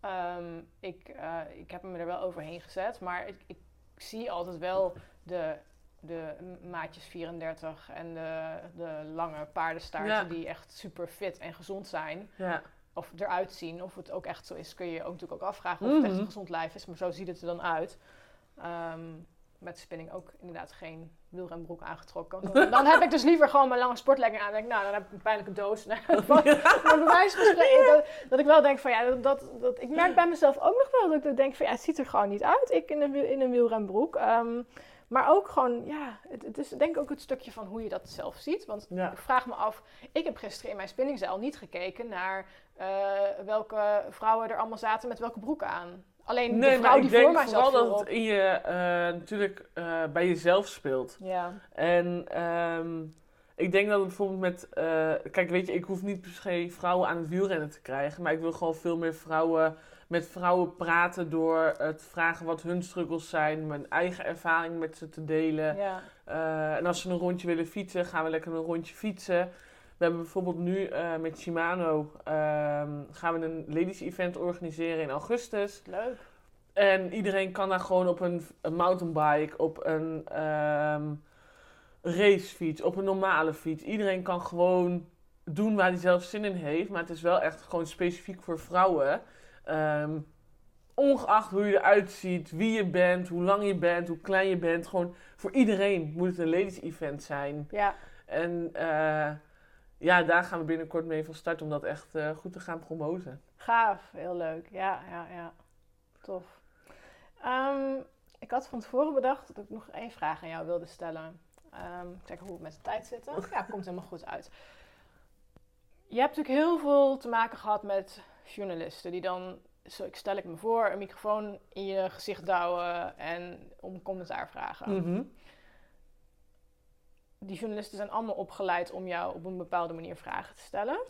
A: ehm, ik, eh, ik heb me er wel overheen gezet, maar ik, ik zie altijd wel de, de maatjes 34 en de, de lange paardenstaarten
B: Ja.
A: die echt super fit en gezond zijn.
B: Ja,
A: Of eruit zien, of het ook echt zo is, kun je je ook natuurlijk ook afvragen of het echt
B: Mhm.
A: een gezond lijf is, maar zo ziet het er dan uit. Ehm, met spinning ook inderdaad geen wielrenbroek aangetrokken. Dan, dan heb ik dus liever gewoon mijn lange sportlegging aan. Denk, ik, nou, dan heb ik een pijnlijke doos. maar bij wijze van spreken, dat, dat ik wel denk van ja, dat, dat, dat- ik merk bij mezelf ook nog wel dat ik denk van ja, het ziet er gewoon niet uit. Ik in een, in een wielrenbroek. Ehm, maar ook gewoon, ja, het, het is denk ik ook het stukje van hoe je dat zelf ziet. Want
B: ja.
A: ik vraag me af, ik heb gisteren in mijn spinningzaal niet gekeken naar eh, welke vrouwen er allemaal zaten met welke broek aan. Alleen
B: Nee,
A: de vrouw
B: maar ik
A: die
B: denk
A: voor mij zat
B: vooral
A: viel
B: dat het in je, eh, natuurlijk eh, bij jezelf speelt.
A: Ja,
B: En ehm, ik denk dat het bijvoorbeeld met... kijk, weet je, ik hoef niet per se vrouwen aan het wielrennen te krijgen. Maar ik wil gewoon veel meer vrouwen met vrouwen praten door het vragen wat hun struggles zijn. Mijn eigen ervaring met ze te delen.
A: ja.
B: Eh, en als ze een rondje willen fietsen, gaan we lekker een rondje fietsen. We hebben bijvoorbeeld nu eh, met Shimano ehm, gaan we een ladies event organiseren in augustus.
A: leuk.
B: En iedereen kan daar gewoon op een, een mountainbike, op een ehm, racefiets, op een normale fiets. Iedereen kan gewoon doen waar hij zelf zin in heeft. Maar het is wel echt gewoon specifiek voor vrouwen. Ehm, ongeacht hoe je eruit ziet, wie je bent, hoe lang je bent, hoe klein je bent. Gewoon voor iedereen moet het een ladies event zijn.
A: Ja,
B: En eh, ja, daar gaan we binnenkort mee van start om dat echt eh, goed te gaan promoten.
A: Gaaf, heel leuk. Ja, ja, ja. Tof. Ehm, ik had van tevoren bedacht dat ik nog één vraag aan jou wilde stellen. Um, kijken hoe we met de tijd zitten. Ja, komt helemaal goed uit. Je hebt natuurlijk heel veel te maken gehad met journalisten die dan, zo ik stel ik me voor, een microfoon in je gezicht douwen en om commentaar vragen.
B: Mhm.
A: Die journalisten zijn allemaal opgeleid om jou op een bepaalde manier vragen te stellen.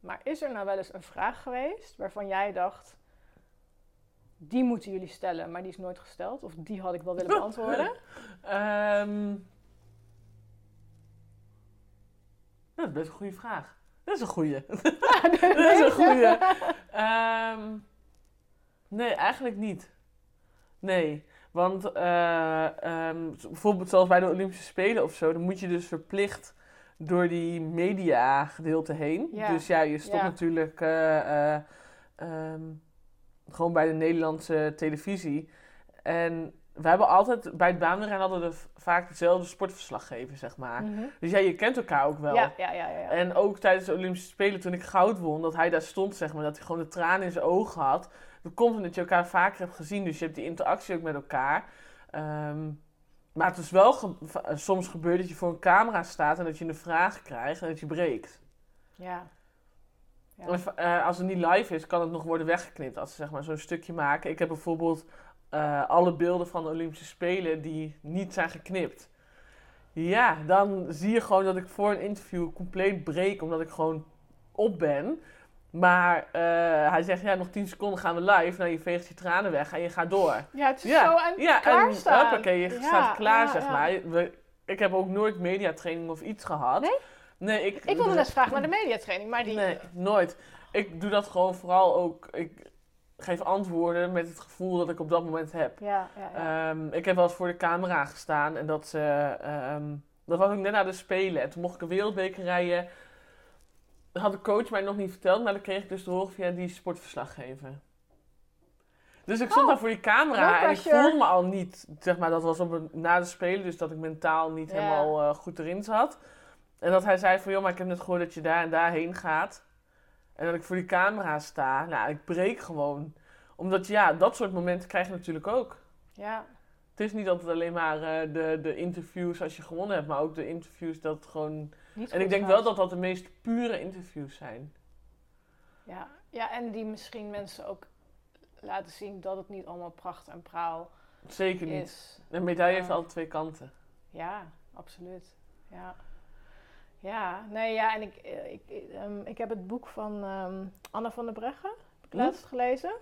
A: Maar is er nou wel eens een vraag geweest waarvan jij dacht, die moeten jullie stellen, maar die is nooit gesteld? Of die had ik wel willen beantwoorden?
B: Ehm, dat is best een goede vraag. Dat is een goede. dat is een goede. Ehm, nee, eigenlijk niet. Nee. Want eh, ehm, bijvoorbeeld zoals bij de Olympische Spelen of zo, dan moet je dus verplicht door die media gedeelte heen.
A: Ja.
B: Dus ja, je stopt
A: Ja.
B: natuurlijk eh, eh, ehm, gewoon bij de Nederlandse televisie. En we hebben altijd, bij het baanrennen hadden we vaak dezelfde sportverslaggever, zeg maar.
A: Mhm.
B: Dus ja, je kent elkaar ook wel.
A: Ja, ja, ja, ja.
B: En ook tijdens de Olympische Spelen, toen ik goud won, dat hij daar stond, zeg maar, dat hij gewoon de tranen in zijn ogen had. Dat komt omdat je elkaar vaker hebt gezien, dus je hebt die interactie ook met elkaar. Ehm, maar het is wel ge- soms gebeurd dat je voor een camera staat en dat je een vraag krijgt en dat je breekt.
A: ja. Ja.
B: En v- eh, als het niet live is, kan het nog worden weggeknipt als ze zeg maar, zo'n stukje maken. Ik heb bijvoorbeeld eh, alle beelden van de Olympische Spelen die niet zijn geknipt. Ja, dan zie je gewoon dat ik voor een interview compleet breek, omdat ik gewoon op ben. Maar eh, hij zegt, ja, nog 10 seconden gaan we live. Nou, je veegt je tranen weg en je gaat door.
A: Ja, het is
B: Ja,
A: zo aan
B: ja,
A: klaarstaan.
B: hoppakee, je
A: Ja,
B: staat klaar,
A: ja,
B: zeg maar. We- ik heb ook nooit mediatraining of iets gehad.
A: Nee?
B: Nee, ik...
A: Ik wilde net vragen naar de mediatraining, maar die...
B: Nee, nooit. Ik doe dat gewoon vooral ook... Ik geef antwoorden met het gevoel dat ik op dat moment heb.
A: Ja, ja, ja.
B: Ehm, ik heb wel eens voor de camera gestaan en dat... eh, ehm, dat was ook net na de Spelen. En toen mocht ik een wereldbeker rijden. Dat had de coach mij nog niet verteld, maar dat kreeg ik dus te horen via die sportverslaggever. Dus ik stond
A: Oh,
B: daar voor die camera en ik voelde me al niet, zeg maar, dat was op een, na de Spelen, dus dat ik mentaal niet helemaal eh, goed erin zat. En dat hij zei van, joh, maar ik heb net gehoord dat je daar en daarheen gaat. En dat ik voor die camera sta. Nou, ik breek gewoon. Omdat, ja, dat soort momenten krijg je natuurlijk ook.
A: ja.
B: Het is niet altijd alleen maar eh, de, de interviews als je gewonnen hebt, maar ook de interviews dat gewoon...
A: Niet
B: En ik denk wel dat dat de meest pure interviews zijn.
A: Ja. ja, en die misschien mensen ook laten zien dat het niet allemaal pracht en praal
B: Zeker niet.
A: is.
B: Een medaille heeft altijd twee kanten.
A: Ja, absoluut. Ja. Ja, nee, ja, en ik, eh, ik, ik, ehm, ik heb het boek van ehm, Anna van der Breggen heb ik
B: Hm?
A: laatst gelezen.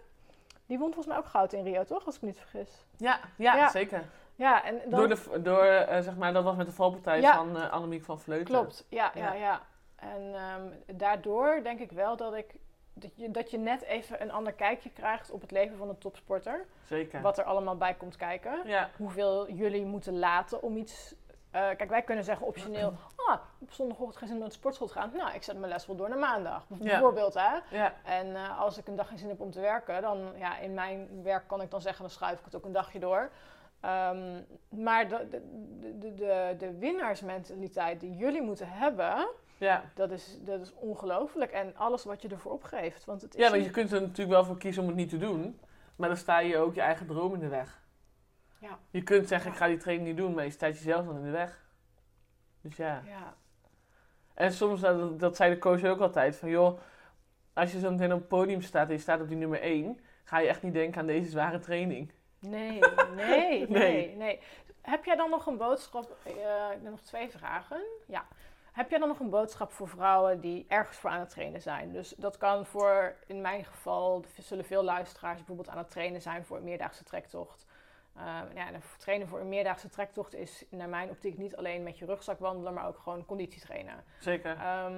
A: Die won volgens mij ook goud in Rio, toch? Als ik me niet vergis.
B: Ja, ja,
A: Ja.
B: zeker.
A: Ja, en dan...
B: Door, de, door eh, zeg maar, dat was met de valpartij
A: Ja.
B: van eh Annemiek van Vleuten.
A: Klopt, ja, ja,
B: Ja.
A: ja. En ehm, daardoor denk ik wel dat ik... Dat je, dat je net even een ander kijkje krijgt op het leven van een topsporter.
B: Zeker.
A: Wat er allemaal bij komt kijken.
B: Ja,
A: hoeveel jullie moeten laten om iets. kijk, wij kunnen zeggen optioneel. Ah, op zondagochtend geen zin om naar de sportschool te gaan. Nou, ik zet mijn les wel door naar maandag. Bijvoorbeeld, hè.
B: ja,
A: En eh, als ik een dag geen zin heb om te werken, dan ja, in mijn werk kan ik dan zeggen, dan schuif ik het ook een dagje door. Ehm, maar de, de, de, de, de winnaarsmentaliteit die jullie moeten hebben,
B: ja.
A: dat is, dat is ongelooflijk. En alles wat je ervoor opgeeft. Want het is
B: ja, want je kunt er natuurlijk wel voor kiezen om het niet te doen. Maar dan sta je ook je eigen droom in de weg.
A: Ja.
B: Je kunt zeggen, ik ga die training niet doen, maar je staat jezelf dan in de weg. Dus ja.
A: ja,
B: En soms, dat, dat zei de coach ook altijd, van joh, als je zo meteen op het podium staat en je staat op die nummer 1, ga je echt niet denken aan deze zware training.
A: Nee, nee, nee,
B: Nee.
A: nee. Heb jij dan nog een boodschap? eh, ik heb nog twee vragen. Ja. Heb jij dan nog een boodschap voor vrouwen die ergens voor aan het trainen zijn? Dus dat kan voor, in mijn geval, er zullen veel luisteraars bijvoorbeeld aan het trainen zijn voor een meerdaagse trektocht. Eh, ja, trainen voor een meerdaagse trektocht is naar mijn optiek niet alleen met je rugzak wandelen, maar ook gewoon conditietrainen.
B: Zeker.
A: Ehm,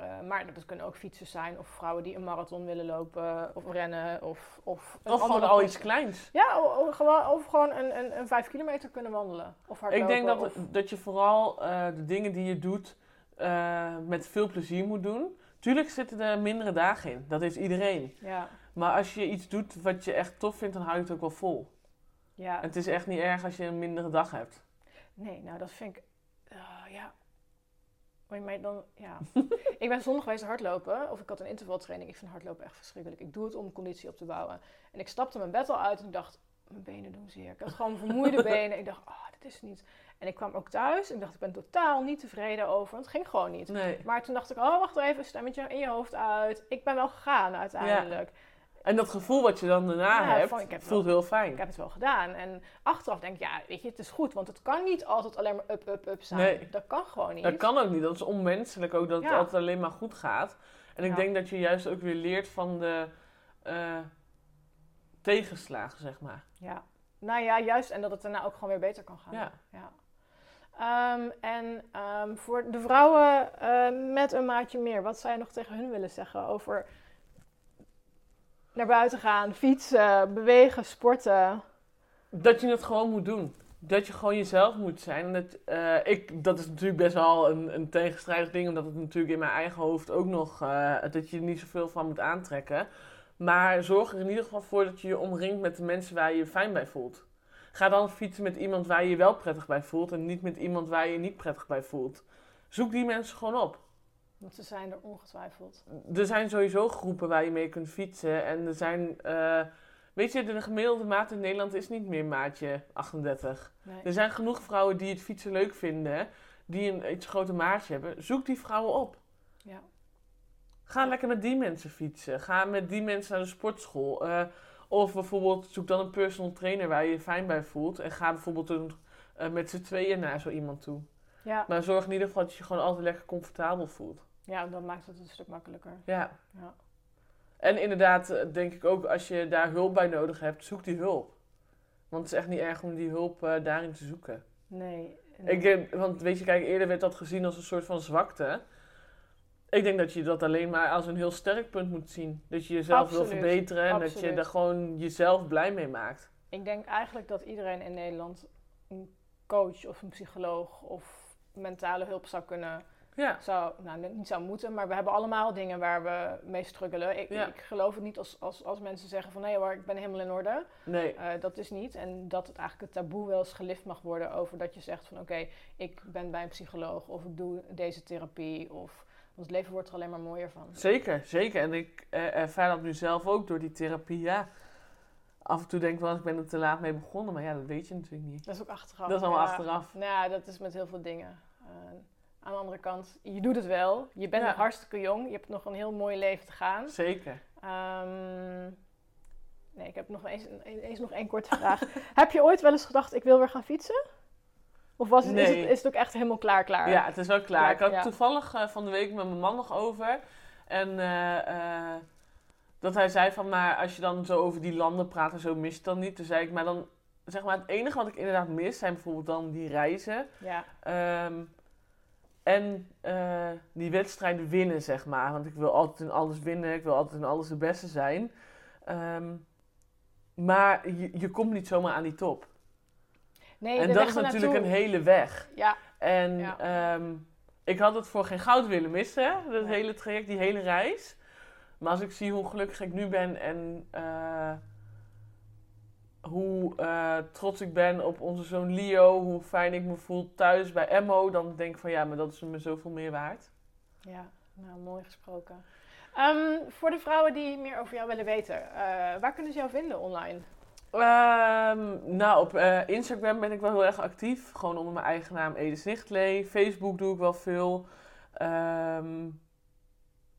A: eh, maar dat kunnen ook fietsers zijn of vrouwen die een marathon willen lopen of rennen of... Of,
B: of gewoon al iets kleins.
A: ja, o- o- gewoon, of gewoon een, een, een vijf kilometer kunnen wandelen. Of
B: Ik
A: hardlopen.
B: denk dat,
A: of-
B: dat je vooral eh, de dingen die je doet eh, met veel plezier moet doen. Tuurlijk zitten er mindere dagen in, dat is iedereen.
A: Ja,
B: Maar als je iets doet wat je echt tof vindt, dan hou je het ook wel vol.
A: ja.
B: En het is echt niet erg als je een mindere dag hebt.
A: Nee, nou dat vind ik... ah, ja. Maar dan, ja. ik ben zondag geweest hardlopen. Of ik had een intervaltraining. Ik vind hardlopen echt verschrikkelijk. Ik doe het om conditie op te bouwen. En ik stapte mijn bed al uit en ik dacht, mijn benen doen zeer. Ik had gewoon vermoeide benen. Ik dacht, oh, dit is niet. En ik kwam ook thuis en ik dacht, ik ben totaal niet tevreden over. Want het ging gewoon niet.
B: Nee.
A: Maar toen dacht ik, oh, wacht even, stemmetje in je hoofd uit. Ik ben wel gegaan uiteindelijk.
B: En dat gevoel wat je dan daarna
A: Ja,
B: hebt,
A: van, ik heb
B: voelt
A: wel-
B: heel fijn.
A: Ik heb het wel gedaan. En achteraf denk ik, ja, weet je, het is goed. Want het kan niet altijd alleen maar up, up, up zijn.
B: Nee.
A: Dat kan gewoon niet.
B: Dat kan ook niet. Dat is onmenselijk ook dat het altijd alleen maar goed gaat. En ik
A: Ja.
B: denk dat je juist ook weer leert van de eh, tegenslagen, zeg maar.
A: Ja. Nou ja, juist. En dat het daarna ook gewoon weer beter kan gaan.
B: Ja.
A: ja. Ehm, en ehm, voor de vrouwen eh, met een maatje meer, wat zou je nog tegen hun willen zeggen over naar buiten gaan, fietsen, bewegen, sporten?
B: Dat je het gewoon moet doen. Dat je gewoon jezelf moet zijn. Dat, eh, ik, dat is natuurlijk best wel een, een tegenstrijdig ding, omdat het natuurlijk in mijn eigen hoofd ook nog, eh, dat je er niet zoveel van moet aantrekken. Maar zorg er in ieder geval voor dat je je omringt met de mensen waar je je fijn bij voelt. Ga dan fietsen met iemand waar je je wel prettig bij voelt en niet met iemand waar je je niet prettig bij voelt. Zoek die mensen gewoon op.
A: Want ze zijn er ongetwijfeld.
B: Er zijn sowieso groepen waar je mee kunt fietsen. En er zijn, eh, weet je, de gemiddelde maat in Nederland is niet meer maatje 38.
A: Nee.
B: Er zijn genoeg vrouwen die het fietsen leuk vinden, die een iets groter maatje hebben. Zoek die vrouwen op.
A: Ja.
B: Ga lekker met die mensen fietsen. Ga met die mensen naar de sportschool. Eh, of bijvoorbeeld zoek dan een personal trainer waar je je fijn bij voelt. En ga bijvoorbeeld een, eh, met z'n tweeën naar zo iemand toe.
A: Ja.
B: Maar zorg in ieder geval dat je je gewoon altijd lekker comfortabel voelt.
A: ja, dat maakt het een stuk makkelijker.
B: Ja.
A: Ja.
B: En inderdaad, eh, denk ik ook, als je daar hulp bij nodig hebt, zoek die hulp. Want het is echt niet erg om die hulp eh, daarin te zoeken.
A: Nee.
B: Ik want weet je, kijk, eerder werd dat gezien als een soort van zwakte. Ik denk dat je dat alleen maar als een heel sterk punt moet zien. Dat je jezelf wil verbeteren en dat je er gewoon jezelf blij mee maakt.
A: Ik denk eigenlijk dat iedereen in Nederland een coach of een psycholoog of mentale hulp zou kunnen
B: Ja,
A: zou, nou, niet zou moeten, maar we hebben allemaal dingen waar we mee struggelen. Ik,
B: Ja.
A: ik geloof het niet als, als, als mensen zeggen van nee hoor, ik ben helemaal in orde.
B: nee.
A: Eh, dat is niet. En dat het eigenlijk het taboe wel eens gelift mag worden over dat je zegt van oké, ik ben bij een psycholoog of ik doe deze therapie. Of, want het leven wordt er alleen maar mooier van.
B: Zeker, zeker. En ik eh, ervaar dat nu zelf ook door die therapie. Ja, af en toe denk ik wel, eens, ik ben er te laat mee begonnen. Maar ja, dat weet je natuurlijk niet.
A: Dat is ook achteraf.
B: Dat is allemaal
A: Ja.
B: achteraf.
A: Nou ja, dat is met heel veel dingen. Eh, aan de andere kant, je doet het wel. Je bent
B: Ja.
A: nog hartstikke jong. Je hebt nog een heel mooi leven te gaan.
B: Zeker.
A: Ehm, nee, ik heb nog eens, eens nog één korte vraag. heb je ooit wel eens gedacht, ik wil weer gaan fietsen? Of was het, is, het, is het ook echt helemaal klaar klaar?
B: Ja, het is wel klaar. Ik had
A: ja.
B: toevallig eh, van de week met mijn man nog over. En eh, dat hij zei van, maar als je dan zo over die landen praat en zo, mis je het dan niet? Toen zei ik, maar dan, zeg maar, het enige wat ik inderdaad mis, zijn bijvoorbeeld dan die reizen.
A: Ja,
B: Ehm, en eh, die wedstrijden winnen, zeg maar. Want ik wil altijd in alles winnen, ik wil altijd in alles de beste zijn. Ehm, maar je, je komt niet zomaar aan die top.
A: nee,
B: en dat is natuurlijk een hele weg.
A: Ja,
B: En
A: Ja.
B: ehm, ik had het voor geen goud willen missen, dat
A: Nee.
B: hele traject, die hele reis. Maar als ik zie hoe gelukkig ik nu ben en eh, hoe eh, trots ik ben op onze zoon Leo, hoe fijn ik me voel thuis bij Emmo, dan denk ik van ja, maar dat is me zoveel meer waard.
A: ja, nou mooi gesproken. Ehm, voor de vrouwen die meer over jou willen weten, eh, waar kunnen ze jou vinden online?
B: Ehm, nou, op eh, Instagram ben ik wel heel erg actief. Gewoon onder mijn eigen naam Edith Nichtlee. Facebook doe ik wel veel. Ehm,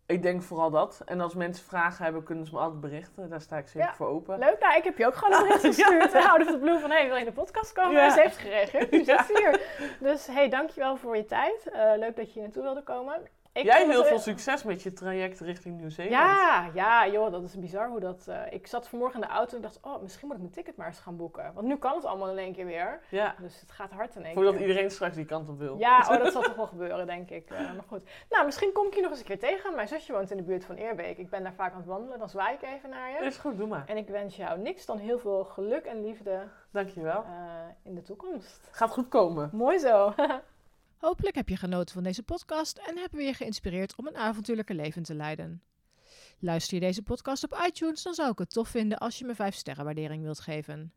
B: ik denk vooral dat. En als mensen vragen hebben, kunnen ze me altijd berichten. Daar sta ik zeker
A: Ja,
B: voor open.
A: Leuk, nou ik heb je ook gewoon een bericht gestuurd. Ja. Out of the blue van, hey, wil je in de podcast komen?
B: Ja.
A: Ze heeft gereageerd, dus
B: Ja.
A: dat is hier. Dus hey, dankjewel voor je tijd. Eh, leuk dat je hier naartoe wilde komen. Ik
B: Jij heel veel succes met je traject richting Nieuw-Zeeland.
A: Ja, ja, joh, dat is bizar hoe dat... eh, ik zat vanmorgen in de auto en dacht, oh, misschien moet ik mijn ticket maar eens gaan boeken. Want nu kan het allemaal in één keer weer.
B: Ja,
A: Dus het gaat hard in één
B: voordat
A: keer.
B: iedereen straks die kant op wil.
A: Ja, oh, dat zal toch wel gebeuren, denk ik. Eh, maar goed. Nou, misschien kom ik je nog eens een keer tegen. Mijn zusje woont in de buurt van Eerbeek. Ik ben daar vaak aan het wandelen. Dan zwaai ik even naar je.
B: Is goed, doe maar.
A: En ik wens jou niks dan heel veel geluk en liefde
B: Dankjewel.
A: eh, in de toekomst.
B: Gaat goed komen.
A: Mooi zo.
C: Hopelijk heb je genoten van deze podcast en hebben we je geïnspireerd om een avontuurlijker leven te leiden. Luister je deze podcast op iTunes, dan zou ik het tof vinden als je me 5 sterren waardering wilt geven.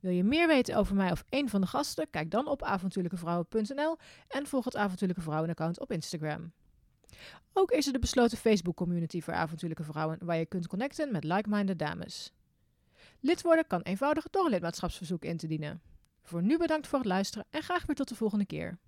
A: Wil je meer weten over mij of een van de gasten? Kijk dan op avontuurlijkevrouwen.nl en volg het Avontuurlijke Vrouwen-account op Instagram. Ook is er de besloten Facebook-community voor avontuurlijke vrouwen, waar je kunt connecten met like-minded dames. Lid worden kan eenvoudig door een lidmaatschapsverzoek in te dienen. Voor nu bedankt voor het luisteren en graag weer tot de volgende keer.